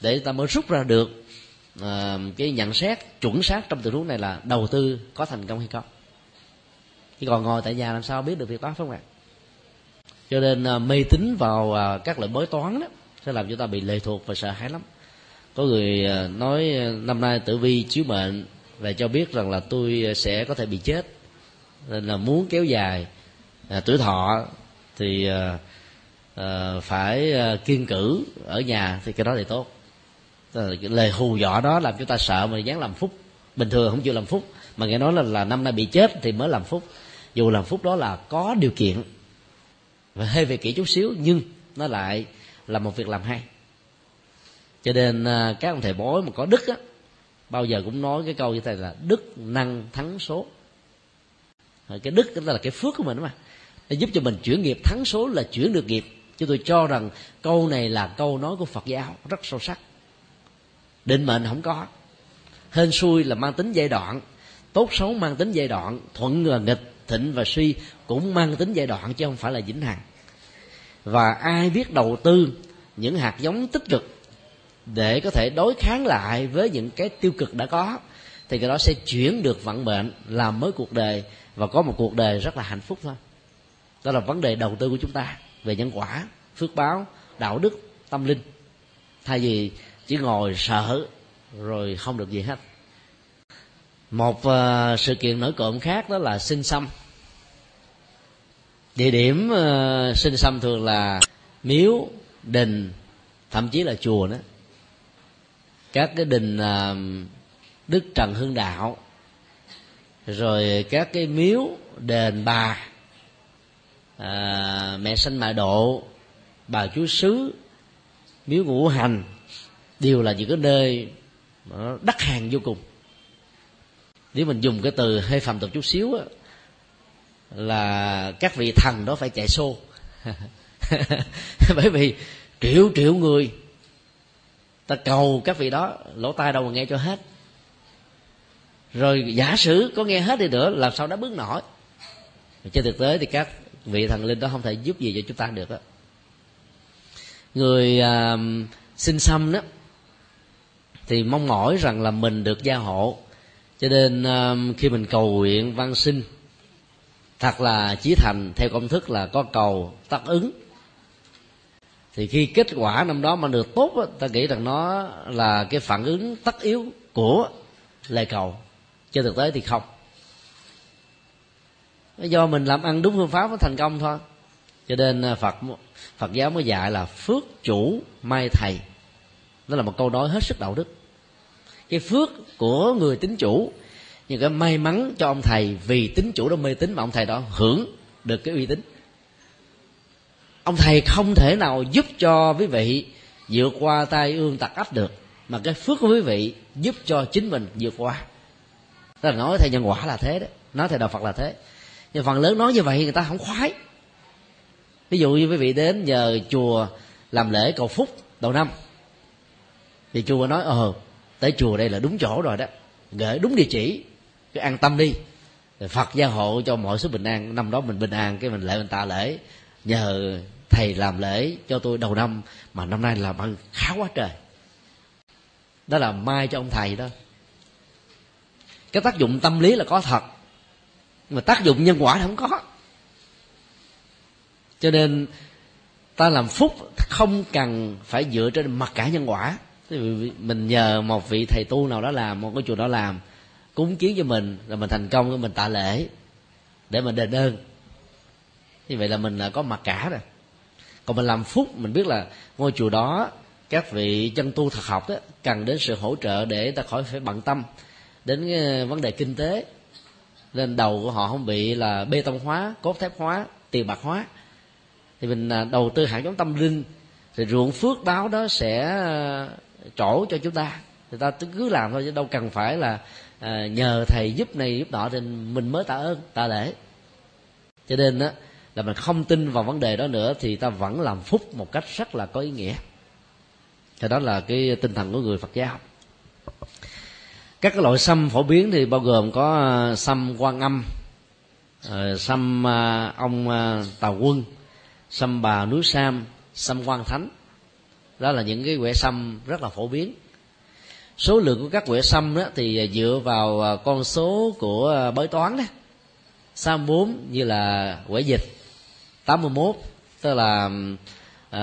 để ta mới rút ra được cái nhận xét chuẩn xác trong tình huống này là đầu tư có thành công hay không. Chứ còn ngồi tại nhà làm sao biết được việc đó phải không ạ? Cho nên mê tín vào các loại bói toán đó sẽ làm cho ta bị lệ thuộc và sợ hãi lắm. Có người nói năm nay tử vi chiếu mệnh và cho biết rằng là tôi sẽ có thể bị chết nên là muốn kéo dài à, tuổi thọ thì uh, phải uh, kiên cử ở nhà thì cái đó thì tốt. Cái lời hù dọa đó làm chúng ta sợ mà dám làm phúc. Bình thường không chịu làm phúc mà nghe nói là, là năm nay bị chết thì mới làm phúc. Dù làm phúc đó là có điều kiện và hơi về kỹ chút xíu nhưng nó lại là một việc làm hay. Cho nên à, các ông thầy bói mà có đức á bao giờ cũng nói cái câu như thế là đức năng thắng số. Cái đức đó là cái phước của mình mà để giúp cho mình chuyển nghiệp. Thắng số là chuyển được nghiệp. Chứ tôi cho rằng câu này là câu nói của phật giáo. Rất sâu sắc. Định mệnh không có. Hên xui là mang tính giai đoạn. Tốt xấu mang tính giai đoạn. Thuận và nghịch, thịnh và suy cũng mang tính giai đoạn chứ không phải là vĩnh hằng. Và ai biết đầu tư những hạt giống tích cực để có thể đối kháng lại với những cái tiêu cực đã có, thì cái đó sẽ chuyển được vận mệnh, làm mới cuộc đời và có một cuộc đời rất là hạnh phúc thôi đó là vấn đề đầu tư của chúng ta về nhân quả phước báo đạo đức tâm linh. Thay vì chỉ ngồi sợ rồi không được gì hết. Một uh, sự kiện nổi cộm khác đó là sinh xăm. Địa điểm uh, sinh xăm thường là miếu đình thậm chí là chùa đó các cái đình uh, đức trần hưng đạo rồi các cái miếu đền bà à, mẹ sanh mại độ bà chúa xứ miếu ngũ hành đều là những cái nơi nó đắt hàng vô cùng. Nếu mình dùng cái từ hơi phàm tục chút xíu á, là các vị thần đó phải chạy xô. Bởi vì triệu triệu người ta cầu các vị đó lỗ tai đâu mà nghe cho hết. Rồi giả sử có nghe hết đi nữa làm sao đã bước nổi? Trên thực tế thì các vị thần linh đó không thể giúp gì cho chúng ta được đó. người uh, sinh xăm đó thì mong mỏi rằng là mình được gia hộ. Cho nên um, khi mình cầu nguyện văn sinh thật là chí thành theo công thức là có cầu tác ứng. Thì khi kết quả năm đó mà được tốt ta nghĩ rằng nó là cái phản ứng tất yếu của lời cầu. Trên thực tế thì không do mình làm ăn đúng phương pháp mới thành công thôi. Cho nên à, phật phật giáo mới dạy là phước chủ mai thầy. Đó là một câu nói hết sức đạo đức. Cái phước của người tính chủ, nhưng cái may mắn cho ông thầy vì tính chủ đó mê tín mà ông thầy đó hưởng được cái uy tín. Ông thầy không thể nào giúp cho quý vị vượt qua tai ương tặc ách được, mà cái phước của quý vị giúp cho chính mình vượt qua. Ta là nói thầy nhân quả là thế đấy nói thầy đạo phật là thế nhưng phần lớn nói như vậy người ta không khoái. Ví dụ như quý vị đến nhờ chùa làm lễ cầu phúc đầu năm, thì chùa nói ờ tới chùa đây là đúng chỗ rồi đó, gửi đúng địa chỉ, cứ an tâm đi. Rồi phật gia hộ cho mọi sự bình an, năm đó mình bình an, cái mình lễ mình tạ lễ, nhờ thầy làm lễ cho tôi đầu năm, mà năm nay làm ăn khá quá trời. Đó là mai cho ông thầy đó. Cái tác dụng tâm lý là có thật mà tác dụng nhân quả thì không có. Cho nên ta làm phúc không cần phải dựa trên mặt cả nhân quả. Mình nhờ một vị thầy tu nào đó làm, một cái chùa đó làm, cúng kiến cho mình, rồi mình thành công mình tạ lễ để mình đền ơn. Như vậy là mình là có mặt cả rồi. Còn mình làm phúc, mình biết là ngôi chùa đó, các vị chân tu thật học đó cần đến sự hỗ trợ để ta khỏi phải bận tâm đến ờ, vấn đề kinh tế nên đầu của họ không bị là bê tông hóa cốt thép hóa tiền bạc hóa. Thì mình à, đầu tư hạt giống tâm linh thì ruộng phước báo đó sẽ à, trổ cho chúng ta. Người ta cứ làm thôi chứ đâu cần phải là à, nhờ thầy giúp này giúp nọ thì mình mới tạ ơn tạ lễ. Cho nên đó là mình không tin vào vấn đề đó nữa thì ta vẫn làm phúc một cách rất là có ý nghĩa. Thì đó là cái tinh thần của người phật giáo các cái loại sâm phổ biến thì bao gồm có à, sâm quan âm ờ, sâm à, ông à, tàu quân sâm bà núi sam sâm quan thánh. Đó là những cái quẻ sâm rất là phổ biến. Số lượng của các quẻ sâm đó thì dựa vào con số của bói toán đó. 64 như là quẻ dịch 81 tức là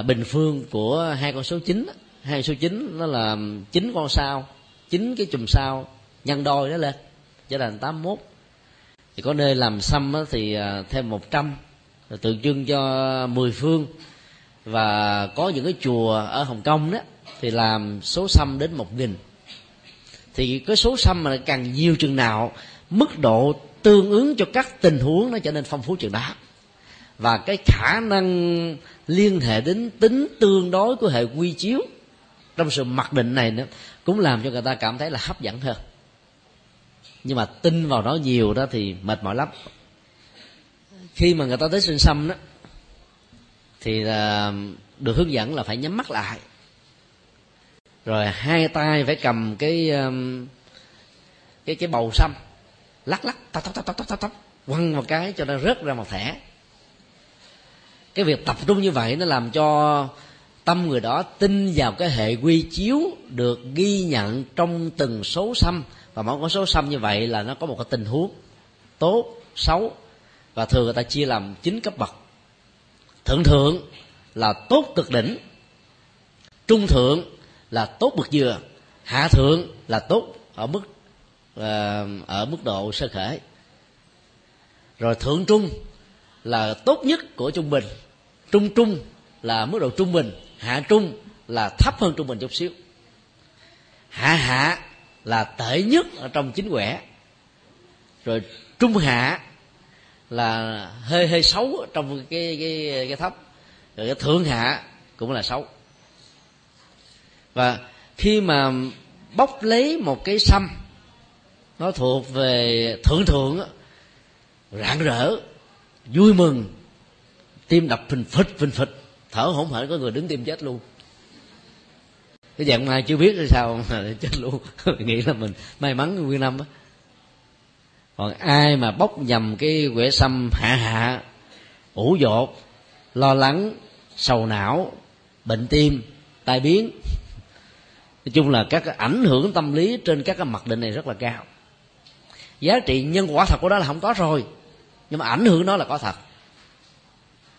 bình phương của hai con số chín hai số chín nó là ừ, chín con sao chín cái chùm sao nhân đôi đó lên trở thành 81 thì có nơi làm xăm thì à, thêm 100 tượng trưng cho mười phương. Và có những cái chùa ở Hồng Kông đó thì làm số xăm đến một nghìn. Thì cái số xăm mà càng nhiều chừng nào mức độ tương ứng cho các tình huống nó trở nên phong phú chừng đó. Và cái khả năng liên hệ đến tính tương đối của hệ quy chiếu trong sự mặc định này nữa cũng làm cho người ta cảm thấy là hấp dẫn hơn. Nhưng mà tin vào nó nhiều đó thì mệt mỏi lắm. Khi mà người ta tới sinh xăm đó, thì là được hướng dẫn là phải nhắm mắt lại. Rồi hai tay phải cầm cái um, cái cái bầu xăm, lắc lắc tóc tóc tóc tóc tóc tóc, quăng một cái cho nó rớt ra một thẻ. Cái việc tập trung như vậy nó làm cho tâm người đó tin vào cái hệ quy chiếu được ghi nhận trong từng số xăm. Và mỗi con số xăm như vậy là nó có một cái tình huống tốt, xấu. Và thường người ta chia làm chín cấp bậc. Thượng thượng là tốt cực đỉnh, trung thượng là tốt bậc dừa, hạ thượng là tốt ở mức ờ, ở mức độ sơ khởi. Rồi thượng trung là tốt nhất của trung bình, trung trung là mức độ trung bình hạ trung là thấp hơn trung bình chút xíu. Hạ hạ là tệ nhất ở trong chính quẻ. Rồi trung hạ là hơi hơi xấu trong cái cái cái thấp. Rồi cái thượng hạ cũng là xấu. Và khi mà bóc lấy một cái xăm, nó thuộc về thượng thượng rạng rỡ, vui mừng, tim đập phình phịch phình phịch thở hổn hển, có người đứng tim chết luôn. Cái dạng mai chưa biết là sao mà chết luôn. Nghĩ là mình may mắn nguyên năm á. Còn ai mà bốc nhầm cái quẻ xăm hạ hạ, ủ dột, lo lắng, sầu não, bệnh tim, tai biến. Nói chung là các ảnh hưởng tâm lý trên các cái mặt định này rất là cao. Giá trị nhân quả thật của đó là không có rồi, nhưng mà ảnh hưởng nó là có thật.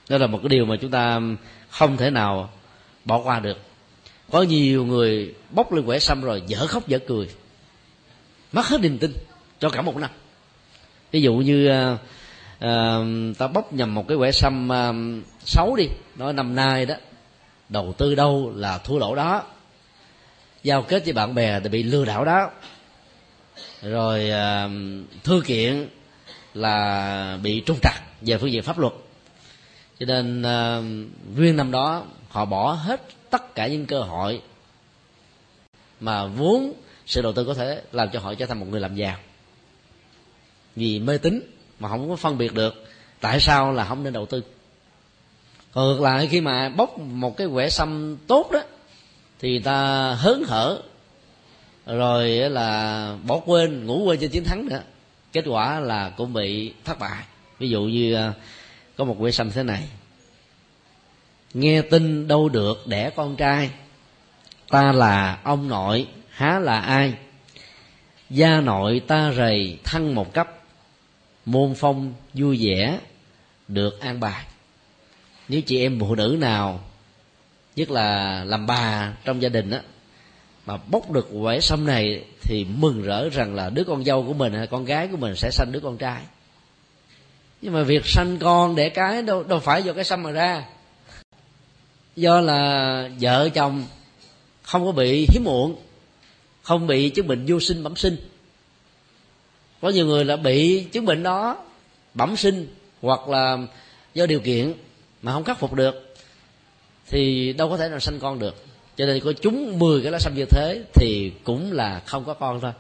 Đó là một cái điều mà chúng ta không thể nào bỏ qua được. Có nhiều người bốc lên quẻ xăm rồi dở khóc dở cười. Mất hết niềm tin cho cả một năm. Ví dụ như uh, uh, ta bốc nhầm một cái quẻ xăm à, uh, xấu đi. Nói năm nay đó đầu tư đâu là thua lỗ đó. Giao kết với bạn bè thì bị lừa đảo đó. Rồi uh, thư kiện là bị trung trặc về phương diện pháp luật cho nên ờ, uh, riêng năm đó họ bỏ hết tất cả những cơ hội mà vốn sự đầu tư có thể làm cho họ trở thành một người làm giàu. Vì mê tín mà không có phân biệt được tại sao là không nên đầu tư. Còn ngược lại khi mà bốc một cái quẻ xăm tốt đó thì ta hớn hở rồi là bỏ quên ngủ quên trên chiến thắng nữa. Kết quả là cũng bị thất bại. Ví dụ như ờ, có một quẻ xăm thế này. Nghe tin đâu được đẻ con trai. Ta là ông nội, há là ai? Gia nội ta rầy thăng một cấp. Môn phong vui vẻ, được an bài. Nếu chị em phụ nữ nào, nhất là làm bà trong gia đình á, mà bốc được quẻ sâm này thì mừng rỡ rằng là đứa con dâu của mình hay con gái của mình sẽ sanh đứa con trai nhưng mà việc sanh con để cái đâu đâu phải do cái sâm mà ra. Do là vợ chồng không có bị hiếm muộn, không bị chứng bệnh vô sinh, bẩm sinh. Có nhiều người là bị chứng bệnh đó, bẩm sinh hoặc là do điều kiện mà không khắc phục được, thì đâu có thể nào sanh con được. Cho nên có chúng 10 cái lá xăm như thế thì cũng là không có con thôi.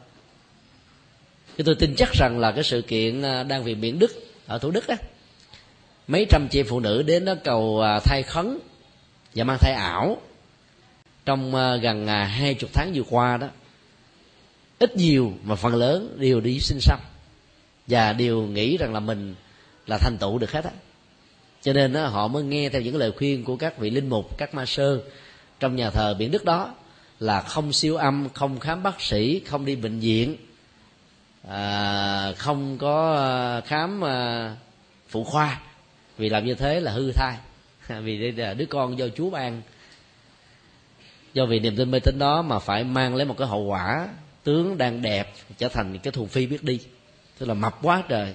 Chứ tôi tin chắc rằng là cái sự kiện à, đang viện biển đức ở thủ đức á mấy trăm chị phụ nữ đến đó cầu à, thai khấn và mang thai ảo. Trong à, gần à, hai chục tháng vừa qua đó ít nhiều mà phần lớn đều đi sinh xong và đều nghĩ rằng là mình là thành tựu được hết á. Cho nên đó, họ mới nghe theo những lời khuyên của các vị linh mục các ma sơ trong nhà thờ biển đức đó là không siêu âm không khám bác sĩ không đi bệnh viện à, không có à, khám à, phụ khoa. Vì làm như thế là hư thai. Vì đây là đứa con do chúa ban. Do vì niềm tin mê tín đó mà phải mang lấy một cái hậu quả tướng đang đẹp trở thành cái thù phi biết đi. Tức là mập quá trời.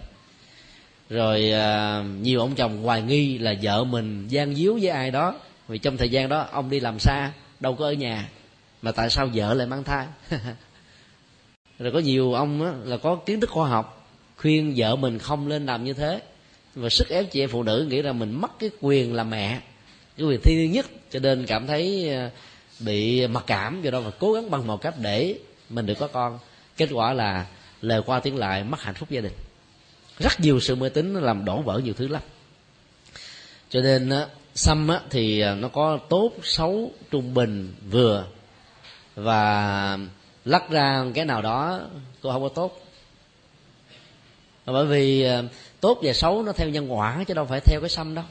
Rồi à, nhiều ông chồng hoài nghi là vợ mình gian díu với ai đó. Vì trong thời gian đó ông đi làm xa đâu có ở nhà. Mà tại sao vợ lại mang thai? rồi có nhiều ông á, là có kiến thức khoa học khuyên vợ mình không lên làm như thế. Và sức ép chị em phụ nữ nghĩ là mình mất cái quyền làm mẹ cái quyền thiêng nhất. Cho nên cảm thấy à, bị mặc cảm do đó và cố gắng bằng một cách để mình được có con. Kết quả là lời qua tiếng lại mất hạnh phúc gia đình. Rất nhiều sự mê tín làm đổ vỡ nhiều thứ lắm. Cho nên xăm á, thì à, nó có tốt xấu trung bình vừa. Và lắc ra cái nào đó cô không có tốt. Bởi vì ờ, tốt và xấu nó theo nhân quả, chứ đâu phải theo cái xăm đâu.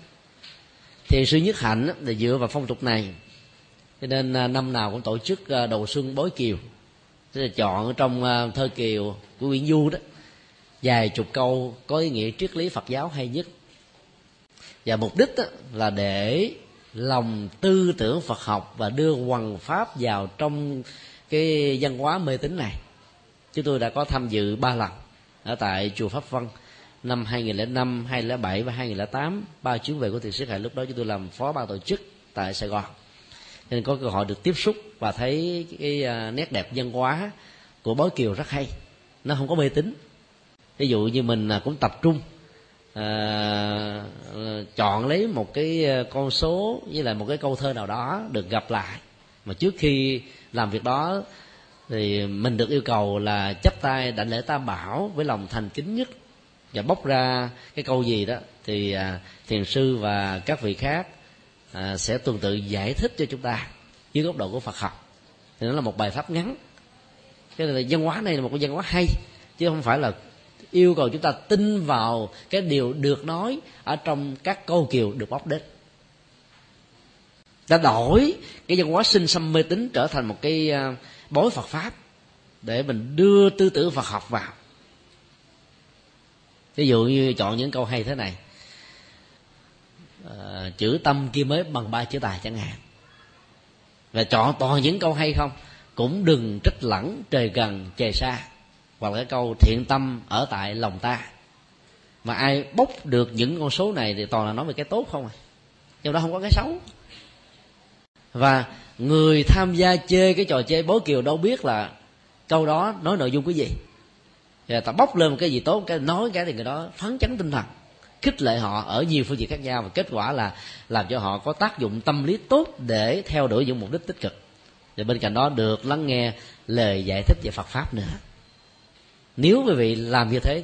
Thì sư nhất hạnh là dựa vào phong tục này. Cho nên ờ, năm nào cũng tổ chức ờ, đầu xuân bối kiều. Tức là chọn trong thơ kiều của nguyễn du đó, vài chục câu có ý nghĩa triết lý phật giáo hay nhất. Và mục đích là để lòng tư tưởng phật học và đưa hoằng pháp vào trong cái văn hóa mê tín này. Chúng tôi đã có tham dự ba lần ở tại chùa Pháp Vân năm 2005, 2007 và 2008 ba chuyến về của thiền sư Hải lúc đó chúng tôi làm phó ban tổ chức tại Sài Gòn. Nên có cơ hội được tiếp xúc và thấy cái à, nét đẹp văn hóa của bói kiều rất hay. Nó không có mê tín. Ví dụ như mình à, cũng tập trung à, chọn lấy một cái à, con số với lại một cái câu thơ nào đó được gặp lại. Mà trước khi làm việc đó thì mình được yêu cầu là chấp tay đảnh lễ tam bảo với lòng thành kính nhất. Và bóc ra cái câu gì đó thì à, thiền sư và các vị khác à, sẽ tương tự giải thích cho chúng ta dưới góc độ của phật học. Thì nó là một bài pháp ngắn. Cái là văn hóa này là một cái văn hóa hay chứ không phải là yêu cầu chúng ta tin vào cái điều được nói ở trong các câu kiều được bóc đích đã đổi cái văn hóa sinh xâm mê tín trở thành một cái à, bối phật pháp để mình đưa tư tưởng phật học vào. Ví dụ như chọn những câu hay thế này. À, chữ tâm kia mới bằng ba chữ tài chẳng hạn. Và chọn toàn những câu hay không cũng đừng trích lẳng trời gần trời xa hoặc là cái câu thiện tâm ở tại lòng ta. Mà ai bốc được những con số này thì toàn là nói về cái tốt không à. Trong đó không có cái xấu và người tham gia chơi cái trò chơi bố kiều đâu biết là câu đó nói nội dung cái gì. Và ta bóc lên một cái gì tốt, cái nói cái thì người đó phấn chấn tinh thần, khích lệ họ ở nhiều phương diện khác nhau. Và kết quả là làm cho họ có tác dụng tâm lý tốt để theo đuổi những mục đích tích cực. Và bên cạnh đó được lắng nghe lời giải thích về Phật pháp nữa. Nếu quý vị làm như thế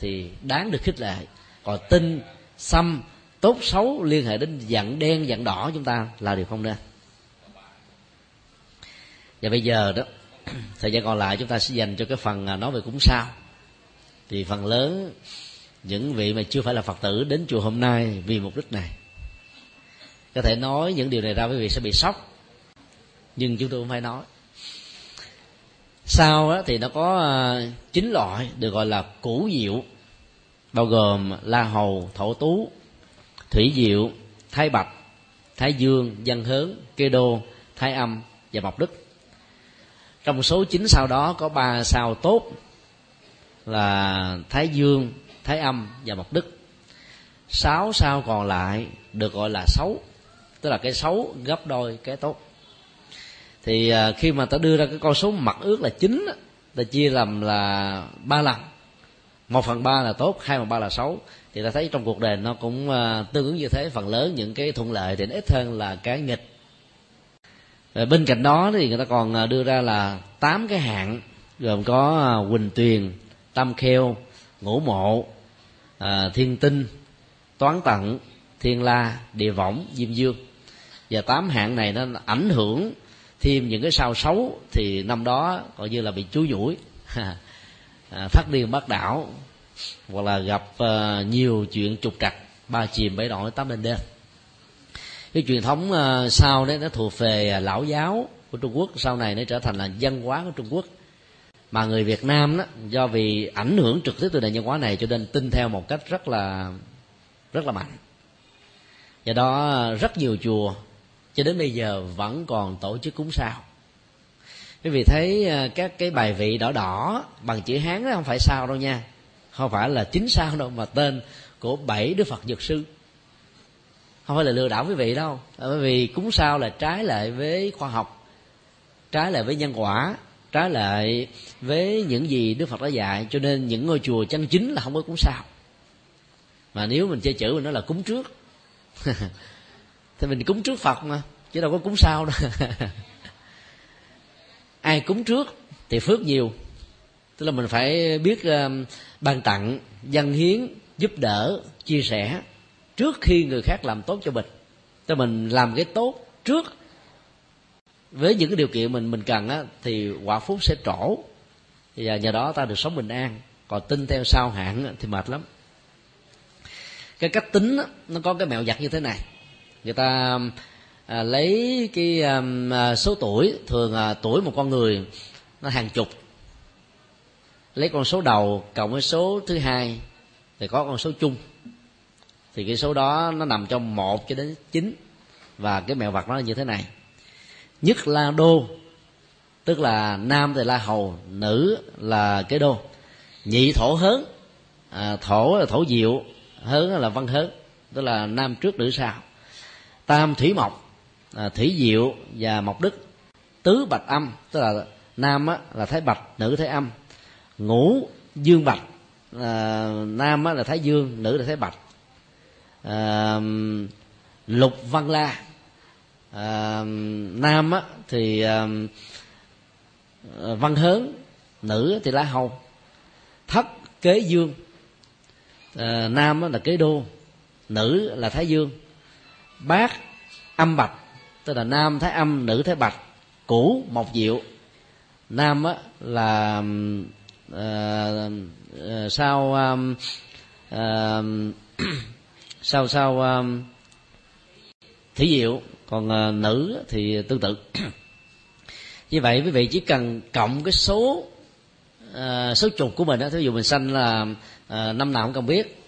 thì đáng được khích lệ. Còn tin, xăm tốt xấu liên hệ đến dạng đen, dạng đỏ chúng ta là điều không nên. Và bây giờ đó, thời gian còn lại chúng ta sẽ dành cho cái phần à, nói về cúng sao. Thì phần lớn những vị mà chưa phải là phật tử đến chùa hôm nay vì mục đích này. Có thể nói những điều này ra quý vị sẽ bị sốc, nhưng chúng tôi cũng phải nói. Sao đó thì nó có à, chín loại được gọi là củ diệu, bao gồm la hầu, thổ tú thủy diệu, thái bạch, thái dương, văn hớn, kê đô, thái âm và mộc đức. Trong số chín sao đó có ba sao tốt là thái dương, thái âm và mộc đức. Sáu sao còn lại được gọi là xấu, tức là cái xấu gấp đôi cái tốt. Thì à, khi mà ta đưa ra cái con số mặt ước là chín ta chia làm là ba lần. Một phần ba là tốt, hai phần ba là xấu thì ta thấy trong cuộc đời nó cũng uh, tương ứng như thế. Phần lớn những cái thuận lợi thì nó ít hơn là cái nghịch. Rồi bên cạnh đó thì người ta còn ờ, đưa ra là tám cái hạng gồm có quỳnh tuyền tam kheo ngũ mộ uh, thiên tinh toán tận thiên la địa võng diêm dương. Và tám hạng này nó ảnh hưởng thêm những cái sao xấu thì năm đó coi như là bị chú dũi. À, điên bắt đảo hoặc là gặp uh, nhiều chuyện trục trặc. Ba chìm bảy nổi tám lên đêm cái truyền thống uh, sau đấy nó thuộc về ờ, lão giáo của trung quốc. Sau này nó trở thành là văn hóa của trung quốc. Mà người việt nam đó do vì ảnh hưởng trực tiếp từ nền văn hóa này cho nên tin theo một cách rất là rất là mạnh. Do đó rất nhiều chùa cho đến bây giờ vẫn còn tổ chức cúng sao. Quý vị thấy các cái bài vị đỏ đỏ bằng chữ hán đó không phải sao đâu nha không phải là chính sao đâu mà tên của bảy đức phật dược sư. Không phải là lừa đảo quý vị đâu. Bởi vì cúng sao là trái lại với khoa học trái lại với nhân quả trái lại với những gì đức phật đã dạy. Cho nên những ngôi chùa chân chính là không có cúng sao. Mà nếu mình chơi chữ mình nói là cúng trước. Thì mình cúng trước phật mà chứ đâu có cúng sau đâu. Ai cúng trước thì phước nhiều. Tức là mình phải biết uh, ban tặng dân hiến giúp đỡ chia sẻ trước khi người khác làm tốt cho mình. Cho mình làm cái tốt trước. Với những cái điều kiện mình mình cần á, thì quả phúc sẽ trổ. Và nhờ đó ta được sống bình an. Còn tin theo sao hạn thì mệt lắm. Cái cách tính á, nó có cái mẹo giặt như thế này. Người ta à, lấy cái à, à, số tuổi thường à, tuổi một con người nó hàng chục lấy con số đầu cộng với số thứ hai thì có con số chung. Thì cái số đó nó nằm trong một cho đến chín và cái mẹo vật nó là như thế này. Nhất la đô tức là nam thì la hầu nữ là cái đô. Nhị thổ hớn à, thổ là thổ diệu hớn là văn hớn tức là nam trước nữ sau. Tam thủy mộc à, thủy diệu và mộc đức. Tứ bạch âm tức là nam á, là thái bạch nữ thái âm ngũ dương bạch. À, nam á, là thái dương nữ là thái bạch. À, lục văn la. À, nam á, thì à, văn hớn nữ thì lá hầu. Thất kế dương. À, nam á, là kế đô nữ là thái dương. Bát âm bạch tức là nam thái âm nữ thái bạch cũ mộc diệu. Nam á, là uh, sau um, uh, sau sau um, thí diệu còn uh, nữ thì tương tự. Như vậy quý vị chỉ cần cộng cái số uh, số chục của mình đó thí dụ mình sanh là uh, năm nào cũng không biết.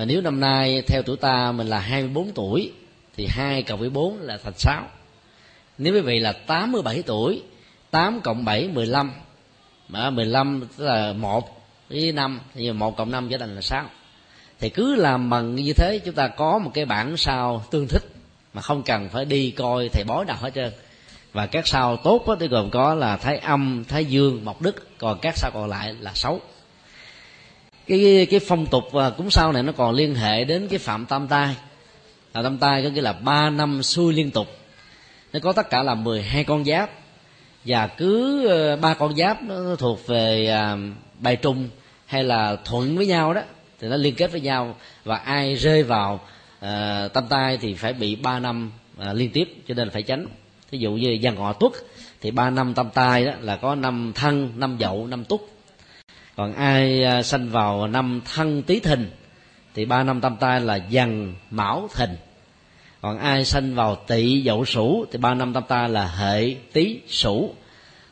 Uh, nếu năm nay theo tuổi ta mình là 24 tuổi thì hai cộng với bốn là thành sáu. Nếu quý vị là 87 tuổi 8 cộng 7 15 mà 15 tức là một với năm thì một cộng năm trở thành là sáu. Thì cứ làm bằng như thế chúng ta có một cái bản sao tương thích mà không cần phải đi coi thầy bói nào hết trơn. Và các sao tốt đó, thì gồm có là thái âm thái dương mộc đức còn các sao còn lại là xấu. Cái cái phong tục và cúng sao này nó còn liên hệ đến cái phạm tam tai phạm tam tai có nghĩa là ba năm xuôi liên tục. Nó có tất cả là 12 con giáp và cứ ờ, ba con giáp nó thuộc về à, bài trung hay là thuận với nhau đó thì nó liên kết với nhau và ai rơi vào ờ, uh, tâm tai thì phải bị ba năm uh, liên tiếp cho nên là phải tránh. Thí dụ như dân ngọ tuất thì ba năm tâm tai đó là có năm thân năm dậu năm túc còn ai uh, sanh vào năm thân tý thìn thì ba năm tâm tai là dần mão thìn còn ai sanh vào tỵ dậu sửu thì ba năm tam tai là hệ tý sửu.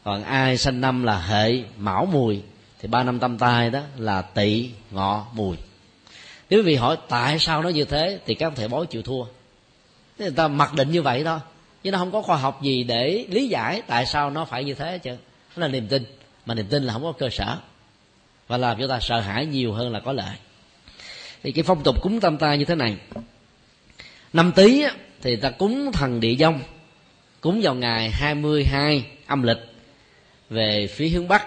Còn ai sanh năm là hệ mão mùi thì ba năm tam tai đó là tỵ ngọ mùi. Nếu quý vị hỏi tại sao nó như thế thì các thầy bói chịu thua. Người ta mặc định như vậy thôi. Chứ nó không có khoa học gì để lý giải tại sao nó phải như thế chứ nó là niềm tin. Mà niềm tin là không có cơ sở. Và làm cho ta sợ hãi nhiều hơn là có lợi. Thì cái phong tục cúng tam tai như thế này năm tý thì ta cúng thần địa dông cúng vào ngày 22 âm lịch về phía hướng bắc.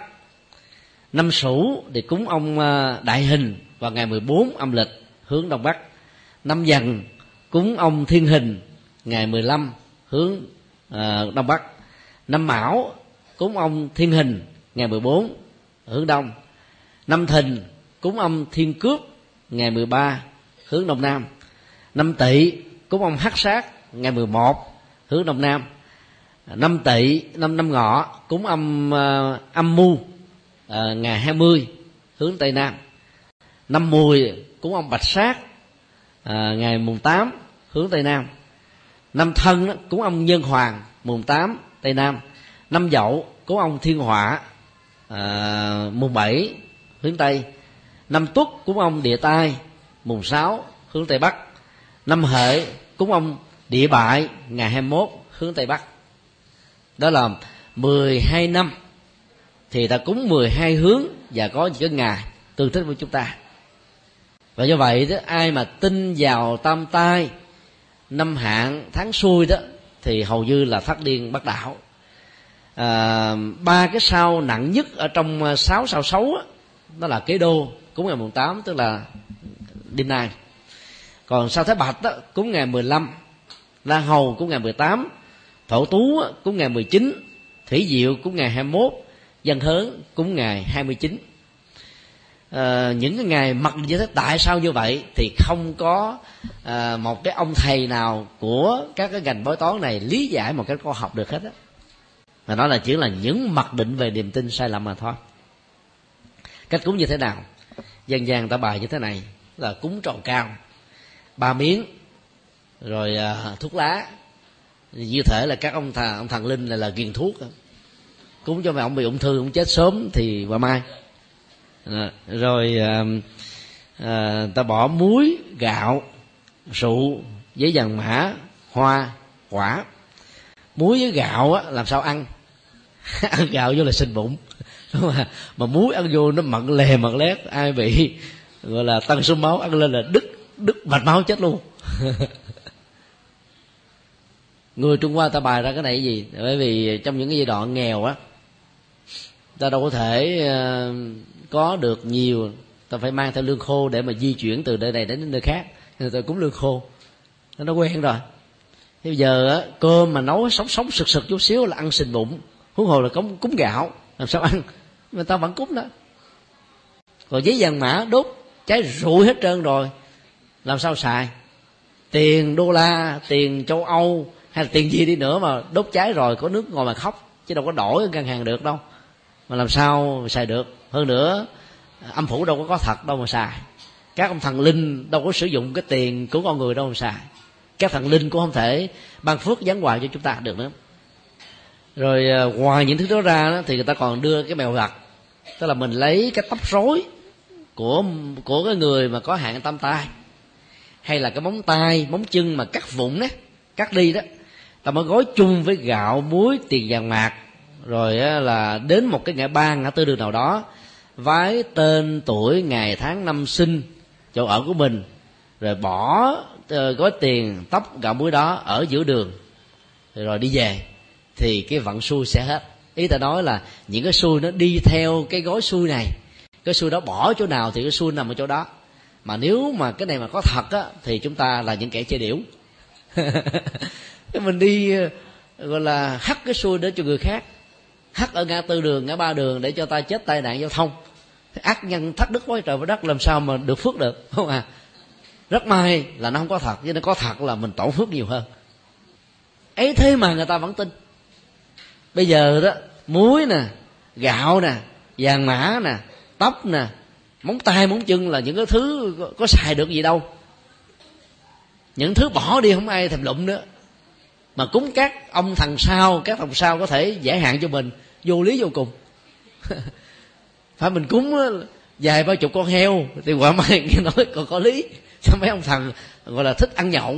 Năm sửu thì cúng ông ờ, đại hình vào ngày 14 âm lịch hướng đông bắc. Năm dần cúng ông thiên hình ngày 15 hướng uh, đông bắc. Năm mão cúng ông thiên hình ngày 14 hướng đông. Năm thìn cúng ông thiên cước ngày 13 hướng đông nam. Năm tỵ cúng ông hắc sát ngày 11 hướng đông nam. Năm tỵ năm năm ngọ cúng ờ, âm uh, âm mu uh, ờ, ngày 20 hướng tây nam. Năm mùi cúng ông bạch sát uh, ngày mùng 8 hướng tây nam. Năm thân cúng ông nhân hoàng mùng 8 tây nam. Năm dậu cúng ông thiên hỏa uh, mùng 7 hướng tây. Năm tuất cúng ông địa tai mùng 6 hướng tây bắc năm hợi cúng ông địa bại ngày 21 hướng tây bắc. Đó là 12 năm thì ta cúng 12 hướng và có những cái ngày tương thích với chúng ta. Và do vậy đó ai mà tin vào tam tai năm hạn tháng xuôi đó thì hầu như là phát điên bắt đảo. À, ba cái sao nặng nhất ở trong à, sáu sao xấu đó, đó là kế đô cúng ngày mùng tám tức là đêm nay còn sao thái bạch đó, cúng ngày 15 la hầu cúng ngày 18 thổ tú cúng ngày 19 thủy diệu cúng ngày 21 dân hớn cúng ngày 29 à, ờ, những cái ngày mặc như thế tại sao như vậy thì không có à, một cái ông thầy nào của các cái ngành bói toán này lý giải một cái khoa học được hết á. Mà nó là chỉ là những mặc định về niềm tin sai lầm mà thôi. Cách cúng như thế nào? Dân gian ta bài như thế này là cúng tròn cao ba miếng rồi à, thuốc lá. Như thể là các ông thằng ông thần linh là là ghiền thuốc. Cúng cho mẹ ông bị ung thư ông chết sớm thì qua mai. À, rồi à, à, ta bỏ muối gạo rượu giấy vàng mã hoa quả. Muối với gạo á làm sao ăn? Ăn gạo vô là sinh bụng. Mà mà muối ăn vô nó mặn lè mặn lét. Ai bị gọi là tăng số máu ăn lên là đứt đứt mạch máu chết luôn. Người trung hoa ta bài ra cái này gì? Bởi vì trong những cái giai đoạn nghèo á, ta đâu có thể ờ, có được nhiều. Ta phải mang theo lương khô để mà di chuyển từ nơi này đến nơi khác. Người ta cúng lương khô. Nó quen rồi. Thế bây giờ á, cơm mà nấu sống sống sực sực chút xíu là ăn sình bụng. Huống hồ là cúng cúng gạo. Làm sao ăn? Mà ta vẫn cúng đó. Còn giấy vàng mã, đốt, cháy rụi hết trơn rồi làm sao xài? Tiền đô la tiền châu âu hay là tiền gì đi nữa mà đốt cháy rồi có nước ngồi mà khóc chứ đâu có đổi ở ngân hàng được đâu. Mà làm sao xài được? Hơn nữa âm phủ đâu có có thật đâu mà xài. Các ông thần linh đâu có sử dụng cái tiền của con người đâu mà xài. Các thần linh cũng không thể ban phước giáng hoài cho chúng ta được nữa. Rồi à, ngoài những thứ đó ra đó, thì người ta còn đưa cái mèo gặt. Tức là mình lấy cái tóc rối của của cái người mà có hạn tâm tai hay là cái móng tay, móng chân mà cắt vụn đó cắt đi đó, ta mới gói chung với gạo, muối, tiền vàng mạc rồi là đến một cái ngã ba, ngã tư đường nào đó, vái tên tuổi, ngày tháng năm sinh, chỗ ở của mình, rồi bỏ ờ, gói tiền, tóc, gạo, muối đó ở giữa đường, rồi đi về, thì cái vận xui sẽ hết. Ý ta nói là những cái xui nó đi theo cái gói xui này, cái xui đó bỏ chỗ nào thì cái xui nằm ở chỗ đó mà nếu mà cái này mà có thật á, thì chúng ta là những kẻ chơi điểu. Cái mình đi ờ, gọi là, hắt cái xuôi đến cho người khác. Hắt ở ngã tư đường, ngã ba đường để cho ta chết tai nạn giao thông. Ác nhân thắt đức với trời với đất làm sao mà được phước được, không à? Rất may là nó không có thật, chứ nó có thật là mình tổn phước nhiều hơn. Ấy thế mà người ta vẫn tin. Bây giờ đó, muối nè, gạo nè, vàng mã nè, tóc nè móng tay móng chân là những cái thứ có, có xài được gì đâu. Những thứ bỏ đi không ai thèm lụm nữa. Mà cúng các ông thằng sau các thằng sau có thể giải hạn cho mình vô lý vô cùng. Phải mình cúng vài ba chục con heo thì quả mai nghe nói còn có lý. Cho mấy ông thần gọi là thích ăn nhậu.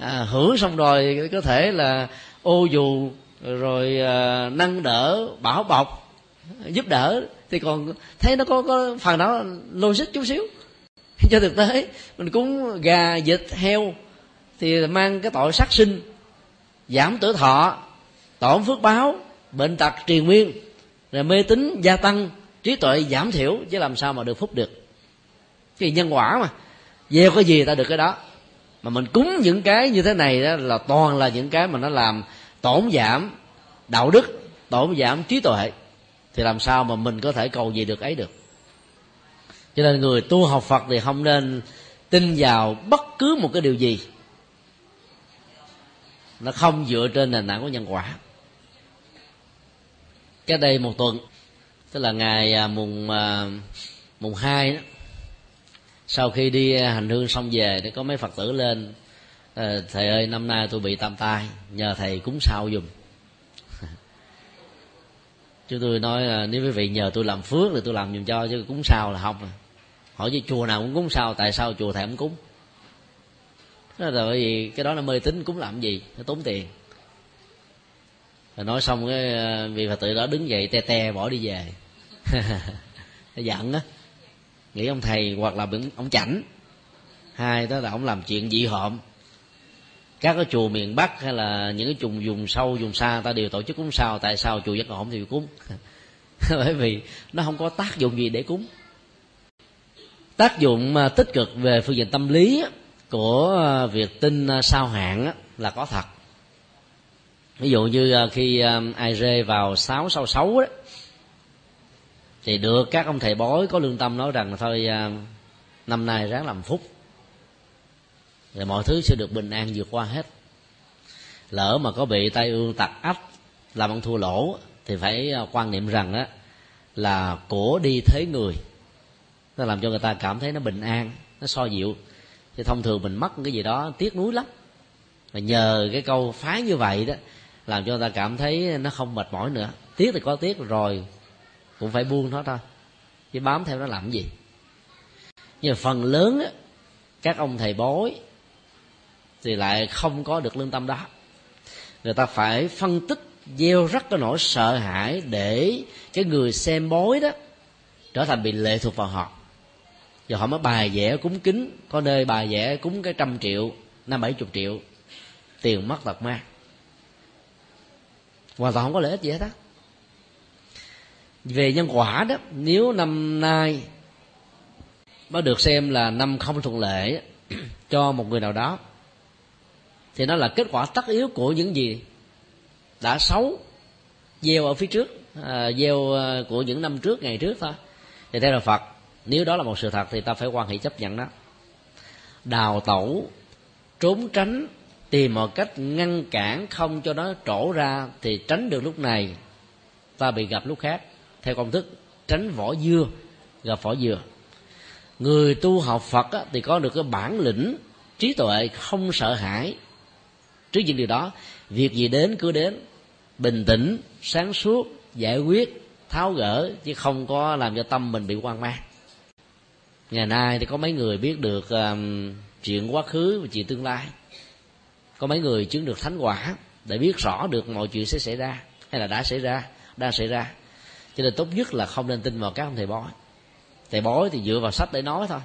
À, hưởng xong rồi có thể là ô dù rồi à, nâng đỡ bảo bọc giúp đỡ, thì còn thấy nó có có phần đó logic chút xíu. Cho thực tế, mình cúng gà, vịt, heo, thì mang cái tội sát sinh, giảm tuổi thọ, tổn phước báo, bệnh tật triền nguyên rồi mê tín gia tăng, trí tuệ giảm thiểu, chứ làm sao mà được phúc được. Cái nhân quả mà, gieo cái gì ta được cái đó. Mà mình cúng những cái như thế này đó là toàn là những cái mà nó làm tổn giảm đạo đức, tổn giảm trí tuệ thì làm sao mà mình có thể cầu gì được ấy được? Cho nên người tu học phật thì không nên tin vào bất cứ một cái điều gì. Nó không dựa trên nền tảng của nhân quả. Cách đây một tuần, tức là ngày à, mùng à, mùng hai đó, sau khi đi à, hành hương xong về thì có mấy phật tử lên thầy ơi, năm nay tôi bị tam tai, nhờ thầy cúng sao dùm chứ tôi nói là nếu quý vị nhờ tôi làm phước thì tôi làm dùm cho, chứ cúng sao là không à. hỏi với chùa nào cũng cúng sao, tại sao chùa thầy không cúng? Đó là bởi vì cái đó là mê tín, cúng làm gì? Nó tốn tiền. Rồi nói xong cái à, vị phật tử đó đứng dậy te te bỏ đi về. Giận á. Nghĩ ông thầy hoặc là ông chảnh. Hai đó là ông làm chuyện dị hợm các cái chùa miền bắc hay là những cái chùa vùng sâu, vùng xa ta đều tổ chức cúng sao. Tại sao chùa giác ngộ không thì cúng? Bởi vì nó không có tác dụng gì để cúng. Tác dụng à, tích cực về phương diện tâm lý của à, việc tin à, sao hạn là có thật. Ví dụ như khi ai rê vào sáu sau sáu đó thì được các ông thầy bói có lương tâm nói rằng thôi năm nay ráng làm phúc thì mọi thứ sẽ được bình an vượt qua hết. Lỡ mà có bị tai ương tặc ách làm ăn thua lỗ thì phải à, quan niệm rằng á là cổ đi thế người. Nó làm cho người ta cảm thấy nó bình an nó so dịu. Thì thông thường mình mất cái gì đó tiếc nuối lắm. Mà nhờ cái câu phái như vậy đó làm cho người ta cảm thấy nó không mệt mỏi nữa. Tiếc thì có tiếc rồi cũng phải buông nó thôi. Chứ bám theo nó làm cái gì? Nhưng mà phần lớn á, các ông thầy bói thì lại không có được lương tâm đó. Người ta phải phân tích, gieo rắc cái nỗi sợ hãi để cái người xem bói đó trở thành bị lệ thuộc vào họ. Giờ họ mới bài vẽ cúng kính, có nơi bài vẽ cúng cái trăm triệu, năm bảy chục triệu, tiền mất tật ma hoàn toàn không có lợi ích gì hết á. Về nhân quả đó, nếu năm nay nó được xem là năm không thuận lợi cho một người nào đó thì nó là kết quả tất yếu của những gì đã xấu gieo ở phía trước à, gieo à, của những năm trước ngày trước thôi. Thì theo là phật. Nếu đó là một sự thật thì ta phải quan hệ chấp nhận đó. Đào tẩu trốn tránh tìm mọi cách ngăn cản không cho nó trổ ra thì tránh được lúc này. Ta bị gặp lúc khác. Theo công thức tránh vỏ dưa gặp vỏ dừa. Người tu học phật á, thì có được cái bản lĩnh trí tuệ không sợ hãi trước những điều đó việc gì đến cứ đến. Bình tĩnh sáng suốt giải quyết tháo gỡ chứ không có làm cho tâm mình bị hoang mang. Ngày nay thì có mấy người biết được um, chuyện quá khứ và chuyện tương lai. Có mấy người chứng được thánh quả để biết rõ được mọi chuyện sẽ xảy ra hay là đã xảy ra đang xảy ra. Cho nên tốt nhất là không nên tin vào các ông thầy bói. Thầy bói thì dựa vào sách để nói thôi.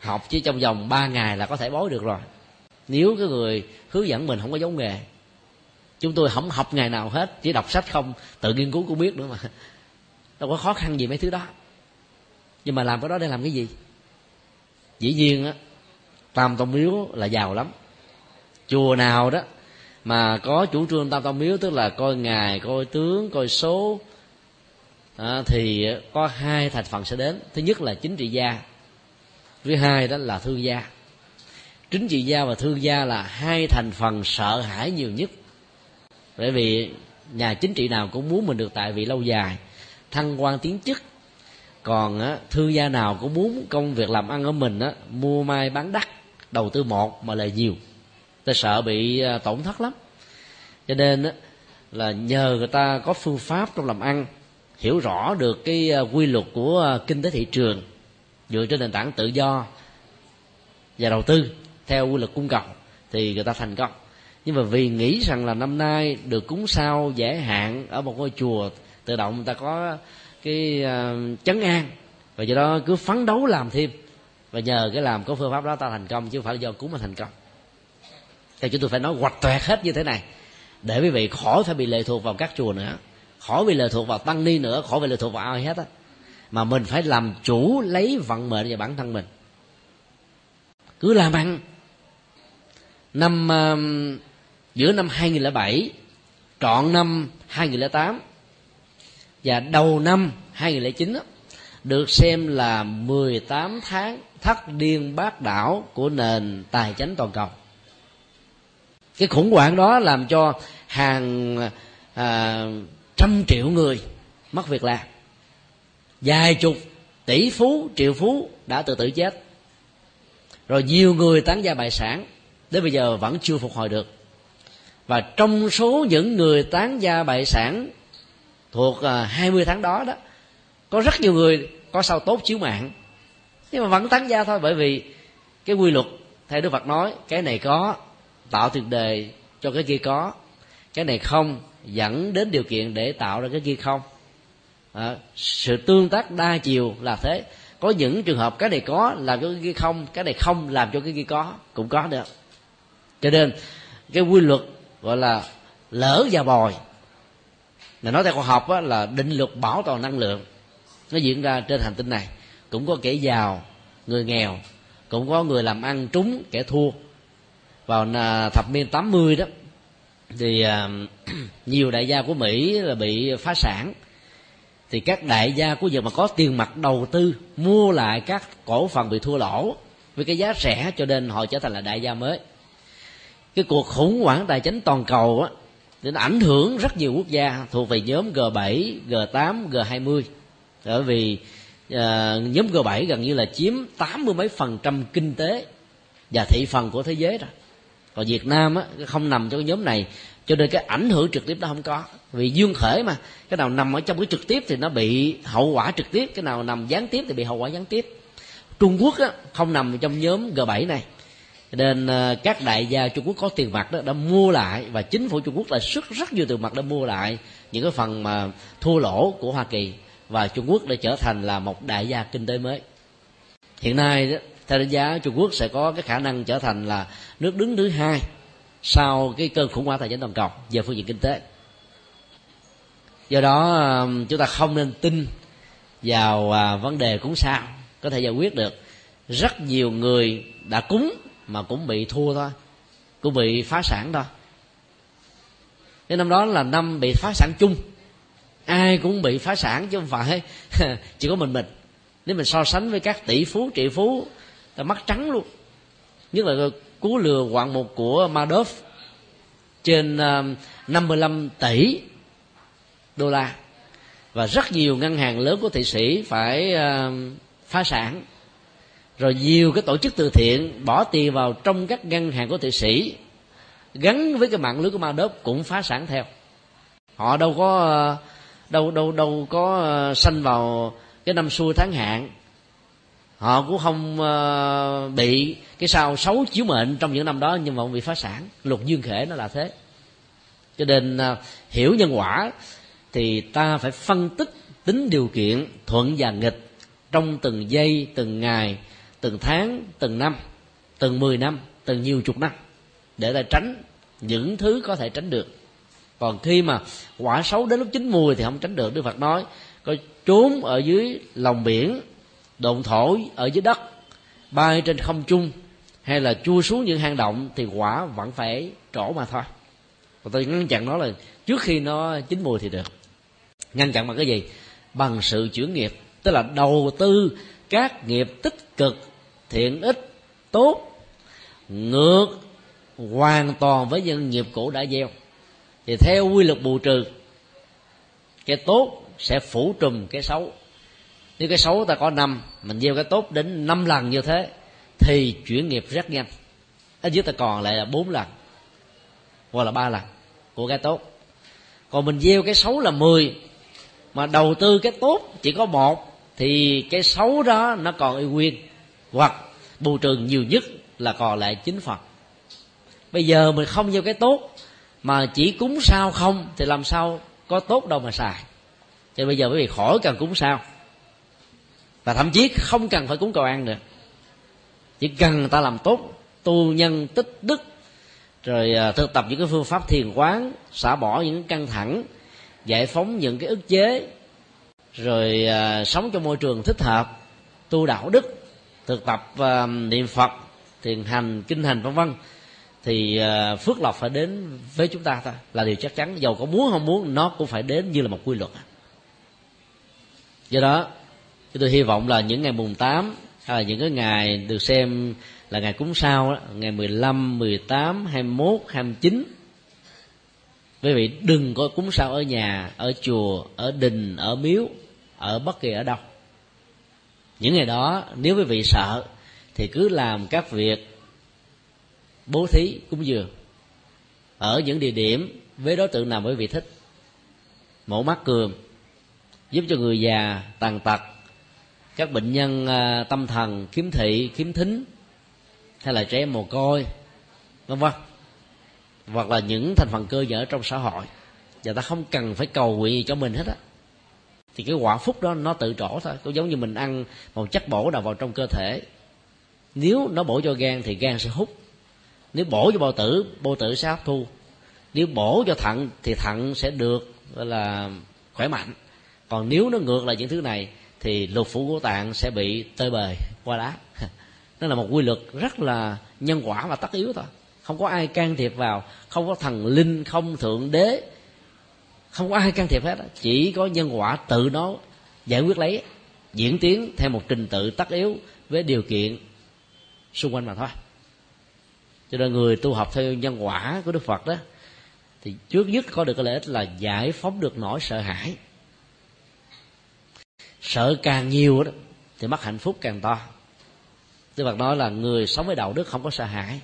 Học chỉ trong vòng 3 ngày là có thể bói được rồi nếu cái người hướng dẫn mình không có giống nghề chúng tôi không học ngày nào hết chỉ đọc sách không tự nghiên cứu cũng biết nữa mà. Đâu có khó khăn gì mấy thứ đó. Nhưng mà làm cái đó để làm cái gì? Dĩ nhiên á tam tông miếu là giàu lắm. Chùa nào đó mà có chủ trương tam tông miếu tức là coi ngài coi tướng coi số à, thì có hai thành phần sẽ đến. Thứ nhất là chính trị gia thứ hai đó là thương gia chính trị gia và thương gia là hai thành phần sợ hãi nhiều nhất. Bởi vì nhà chính trị nào cũng muốn mình được tại vị lâu dài thăng quan tiến chức. Còn á, thương gia nào cũng muốn công việc làm ăn của mình á, mua mai bán đắt đầu tư một mà lời nhiều. Ta sợ bị à, tổn thất lắm. Cho nên á, là nhờ người ta có phương pháp trong làm ăn hiểu rõ được cái à, quy luật của à, kinh tế thị trường dựa trên nền tảng tự do và đầu tư theo quy luật cung cầu thì người ta thành công. Nhưng mà vì nghĩ rằng là năm nay được cúng sao giải hạn ở một ngôi chùa tự động người ta có cái uh, chấn an và do đó cứ phấn đấu làm thêm và nhờ cái làm có phương pháp đó ta thành công chứ không phải là do cúng mà thành công. Thì chúng tôi phải nói hoạch toẹt hết như thế này để quý vị khỏi phải bị lệ thuộc vào các chùa nữa khỏi bị lệ thuộc vào tăng ni nữa khỏi bị lệ thuộc vào ai hết á. Mà mình phải làm chủ lấy vận mệnh và bản thân mình. Cứ làm ăn năm uh, giữa năm 2007 trọn năm 2008 và đầu năm 2009 đó, được xem là 18 tháng thất điên bát đảo của nền tài chính toàn cầu. Cái khủng hoảng đó làm cho hàng à, trăm triệu người mất việc làm. Vài chục tỷ phú triệu phú đã tự tử chết. Rồi nhiều người tán gia bại sản đến bây giờ vẫn chưa phục hồi được. Và trong số những người tán gia bại sản thuộc à, 20 tháng đó đó có rất nhiều người có sao tốt chiếu mạng. Nhưng mà vẫn tán gia thôi bởi vì cái quy luật theo đức phật nói cái này có tạo tiền đề cho cái kia có. Cái này không dẫn đến điều kiện để tạo ra cái kia không. À, sự tương tác đa chiều là thế. Có những trường hợp cái này có làm cho cái kia không cái này không làm cho cái kia có cũng có được cho nên cái quy luật gọi là lỡ và bồi là nói theo khoa học á, là định luật bảo toàn năng lượng. Nó diễn ra trên hành tinh này. Cũng có kẻ giàu người nghèo cũng có người làm ăn trúng kẻ thua. Vào à, thập niên 80 đó thì uh, nhiều đại gia của Mỹ là bị phá sản. Thì các đại gia của giờ mà có tiền mặt đầu tư mua lại các cổ phần bị thua lỗ với cái giá rẻ cho nên họ trở thành là đại gia mới cái cuộc khủng hoảng tài chính toàn cầu á nên ảnh hưởng rất nhiều quốc gia thuộc về nhóm G7, G8, G20 bởi vì uh, nhóm G7 gần như là chiếm tám mươi mấy phần trăm kinh tế và thị phần của thế giới rồi. Còn Việt Nam á, không nằm trong cái nhóm này cho nên cái ảnh hưởng trực tiếp nó không có. Vì dương khởi mà cái nào nằm ở trong cái trực tiếp thì nó bị hậu quả trực tiếp cái nào nằm gián tiếp thì bị hậu quả gián tiếp. Trung Quốc á, không nằm trong nhóm G7 này nên ờ, các đại gia Trung Quốc có tiền mặt đó đã mua lại và chính phủ Trung Quốc là xuất rất nhiều tiền mặt đã mua lại những cái phần mà thua lỗ của Hoa Kỳ và Trung Quốc đã trở thành là một đại gia kinh tế mới. Hiện nay đó, theo đánh giá Trung Quốc sẽ có cái khả năng trở thành là nước đứng thứ hai sau cái cơn khủng hoảng tài chính toàn cầu về phương diện kinh tế. Do đó ờ, chúng ta không nên tin vào ờ, vấn đề cúng sao. Có thể giải quyết được. Rất nhiều người đã cúng mà cũng bị thua thôi, cũng bị phá sản thôi. Cái năm đó là năm bị phá sản chung. Ai cũng bị phá sản chứ không phải chỉ có mình mình. Nếu mình so sánh với các tỷ phú, triệu phú ta mắt trắng luôn. Nhất là cú lừa hoạn mục của Madoff trên ờ, 55 tỷ đô la. Và rất nhiều ngân hàng lớn của thị sĩ phải ờ, phá sản rồi nhiều cái tổ chức từ thiện bỏ tiền vào trong các ngân hàng của thụy sĩ, gắn với cái mạng lưới của ma đốp cũng phá sản theo. Họ đâu có, đâu đâu đâu có ờ, sanh vào cái năm xuôi tháng hạn. Họ cũng không ờ, bị cái sao xấu chiếu mệnh trong những năm đó nhưng mà không bị phá sản. Luật dương khể nó là thế. Cho nên ờ, hiểu nhân quả thì ta phải phân tích tính điều kiện, thuận và nghịch trong từng giây, từng ngày từng tháng, từng năm, từng mười năm, từng nhiều chục năm để ta tránh những thứ có thể tránh được. Còn khi mà quả xấu đến lúc chín mùi thì không tránh được, đức phật nói, có trốn ở dưới lòng biển, độn thổ ở dưới đất, bay trên không trung, hay là chui xuống những hang động thì quả vẫn phải trổ mà thôi. Và tôi ngăn chặn nó là trước khi nó chín mùi thì được. Ngăn chặn bằng cái gì? Bằng sự chuyển nghiệp, tức là đầu tư các nghiệp tích cực thiện ích, tốt, ngược hoàn toàn với những nghiệp cũ đã gieo. Thì theo quy luật bù trừ, cái tốt sẽ phủ trùm cái xấu. Nếu cái xấu ta có năm, mình gieo cái tốt đến năm lần như thế, thì chuyển nghiệp rất nhanh. Ở dưới ta còn lại là bốn lần, hoặc là ba lần của cái tốt. Còn mình gieo cái xấu là 10 mà đầu tư cái tốt chỉ có một, thì cái xấu đó nó còn y nguyên hoặc bù trừ nhiều nhất là còn lại chính phật. Bây giờ mình không gieo cái tốt, mà chỉ cúng sao không thì làm sao có tốt đâu mà xài. Cho bây giờ quý vị khỏi cần cúng sao. Và thậm chí không cần phải cúng cầu ăn nữa. Chỉ cần người ta làm tốt, tu nhân tích đức, rồi à, thực tập những cái phương pháp thiền quán, xả bỏ những căng thẳng, giải phóng những cái ức chế, rồi à, sống trong môi trường thích hợp, tu đạo đức thực tập uh, niệm phật thiền hành kinh hành vân vân thì uh, phước lộc phải đến với chúng ta thôi. Là điều chắc chắn. Dầu có muốn không muốn nó cũng phải đến như là một quy luật. Do đó chúng tôi hy vọng là những ngày mùng 8 hay là những cái ngày được xem là ngày cúng sao đó, ngày 15, 18, 21, 29 quý vị đừng có cúng sao ở nhà ở chùa ở đình ở miếu ở bất kỳ ở đâu những ngày đó, nếu quý vị sợ, thì cứ làm các việc bố thí cúng dường. Ở những địa điểm với đối tượng nào quý vị thích. Mổ mắt cường giúp cho người già tàn tật, các bệnh nhân à, tâm thần khiếm thị, khiếm thính, hay là trẻ em mồ côi, vân vân. Hoặc là những thành phần cơ nhở trong xã hội. Và ta không cần phải cầu nguyện gì cho mình hết á thì cái quả phúc đó nó tự trổ thôi. Cũng giống như mình ăn một chất bổ nào vào trong cơ thể. Nếu nó bổ cho gan thì gan sẽ hút. Nếu bổ cho bao tử bao tử sẽ hấp thu. Nếu bổ cho thận thì thận sẽ được, gọi là, khỏe mạnh. Còn nếu nó ngược lại những thứ này thì lục phủ của tạng sẽ bị tơi bời, qua đá nó là một quy luật rất là nhân quả và tất yếu thôi. Không có ai can thiệp vào, không có thần linh, không thượng đế không có ai can thiệp hết chỉ có nhân quả tự nó giải quyết lấy, diễn tiến theo một trình tự tất yếu với điều kiện xung quanh mà thôi. Cho nên người tu học theo nhân quả của đức phật đó, thì trước nhất có được cái lợi ích là giải phóng được nỗi sợ hãi. Sợ càng nhiều đó, thì mất hạnh phúc càng to. Đức Phật nói là người sống với đạo đức không có sợ hãi,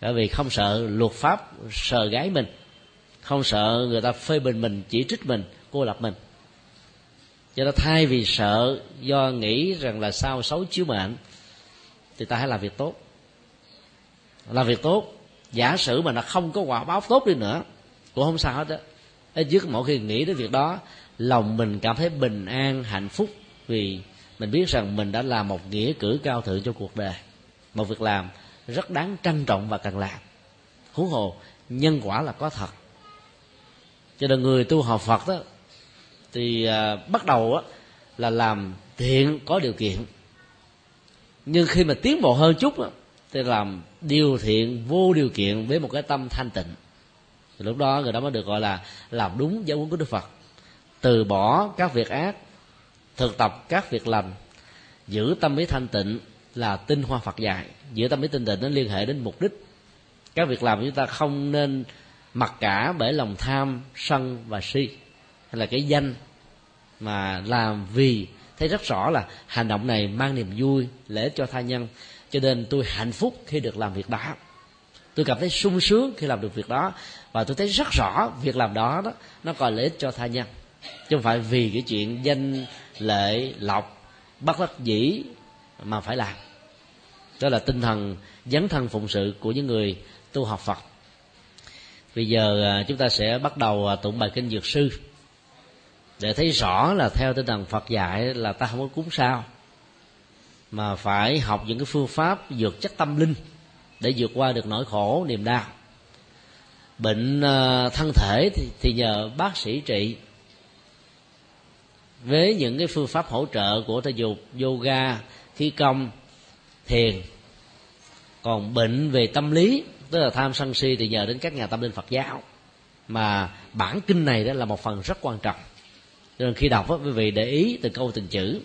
bởi vì không sợ luật pháp, sợ gái mình không sợ người ta phê bình mình, chỉ trích mình, cô lập mình. Cho nên thay vì sợ, do nghĩ rằng là sao xấu chiếu mệnh, thì ta hãy làm việc tốt. Làm việc tốt, giả sử mà nó không có quả báo tốt đi nữa, cũng không sao hết á. Ít nhất mỗi khi nghĩ đến việc đó, lòng mình cảm thấy bình an, hạnh phúc, vì mình biết rằng mình đã làm một nghĩa cử cao thượng cho cuộc đời. Một việc làm rất đáng trân trọng và cần làm. Huống hồ, nhân quả là có thật cho nên người tu học phật đó thì à, bắt đầu á, là làm thiện có điều kiện. Nhưng khi mà tiến bộ hơn chút á, thì làm điều thiện vô điều kiện với một cái tâm thanh tịnh. Thì lúc đó người đó mới được gọi là làm đúng giáo huấn của đức phật. Từ bỏ các việc ác thực tập các việc lành giữ tâm ý thanh tịnh là tinh hoa phật dạy. Giữ tâm ý tinh tịnh nó liên hệ đến mục đích. Các việc làm chúng ta không nên mặc cả bởi lòng tham, sân và si. Hay là cái danh mà làm vì thấy rất rõ là hành động này mang niềm vui, lễ cho tha nhân. Cho nên tôi hạnh phúc khi được làm việc đó. Tôi cảm thấy sung sướng khi làm được việc đó. Và tôi thấy rất rõ việc làm đó đó, nó còn lợi ích cho tha nhân. Chứ không phải vì cái chuyện danh lệ lộc, bất đắc dĩ mà phải làm. Đó là tinh thần dấn thân phụng sự của những người tu học phật bây giờ à, chúng ta sẽ bắt đầu à, tụng bài kinh dược sư. Để thấy rõ là theo tinh thần phật dạy là ta không có cúng sao mà phải học những cái phương pháp dược chất tâm linh để vượt qua được nỗi khổ niềm đau. Bệnh à, thân thể thì, thì nhờ bác sĩ trị. Với những cái phương pháp hỗ trợ của thể dục yoga khí công thiền. Còn bệnh về tâm lý tức là tham sân si thì nhờ đến các nhà tâm linh phật giáo. Mà bản kinh này đó là một phần rất quan trọng. Nên khi đọc đó, quý vị để ý từ câu từng chữ.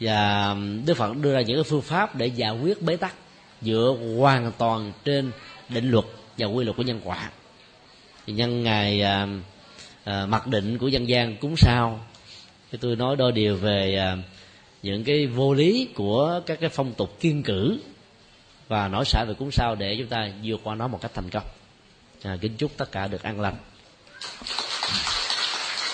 Và đức phật đưa ra những cái phương pháp để giải quyết bế tắc dựa hoàn toàn trên định luật và quy luật của nhân quả. Thì nhân ngày à, à, mặc định của dân gian cúng sao thì tôi nói đôi điều về à, những cái vô lý của các cái phong tục kiên cử và nói sợ về cúng sao để chúng ta vượt qua nó một cách thành công. À, kính chúc tất cả được an lành.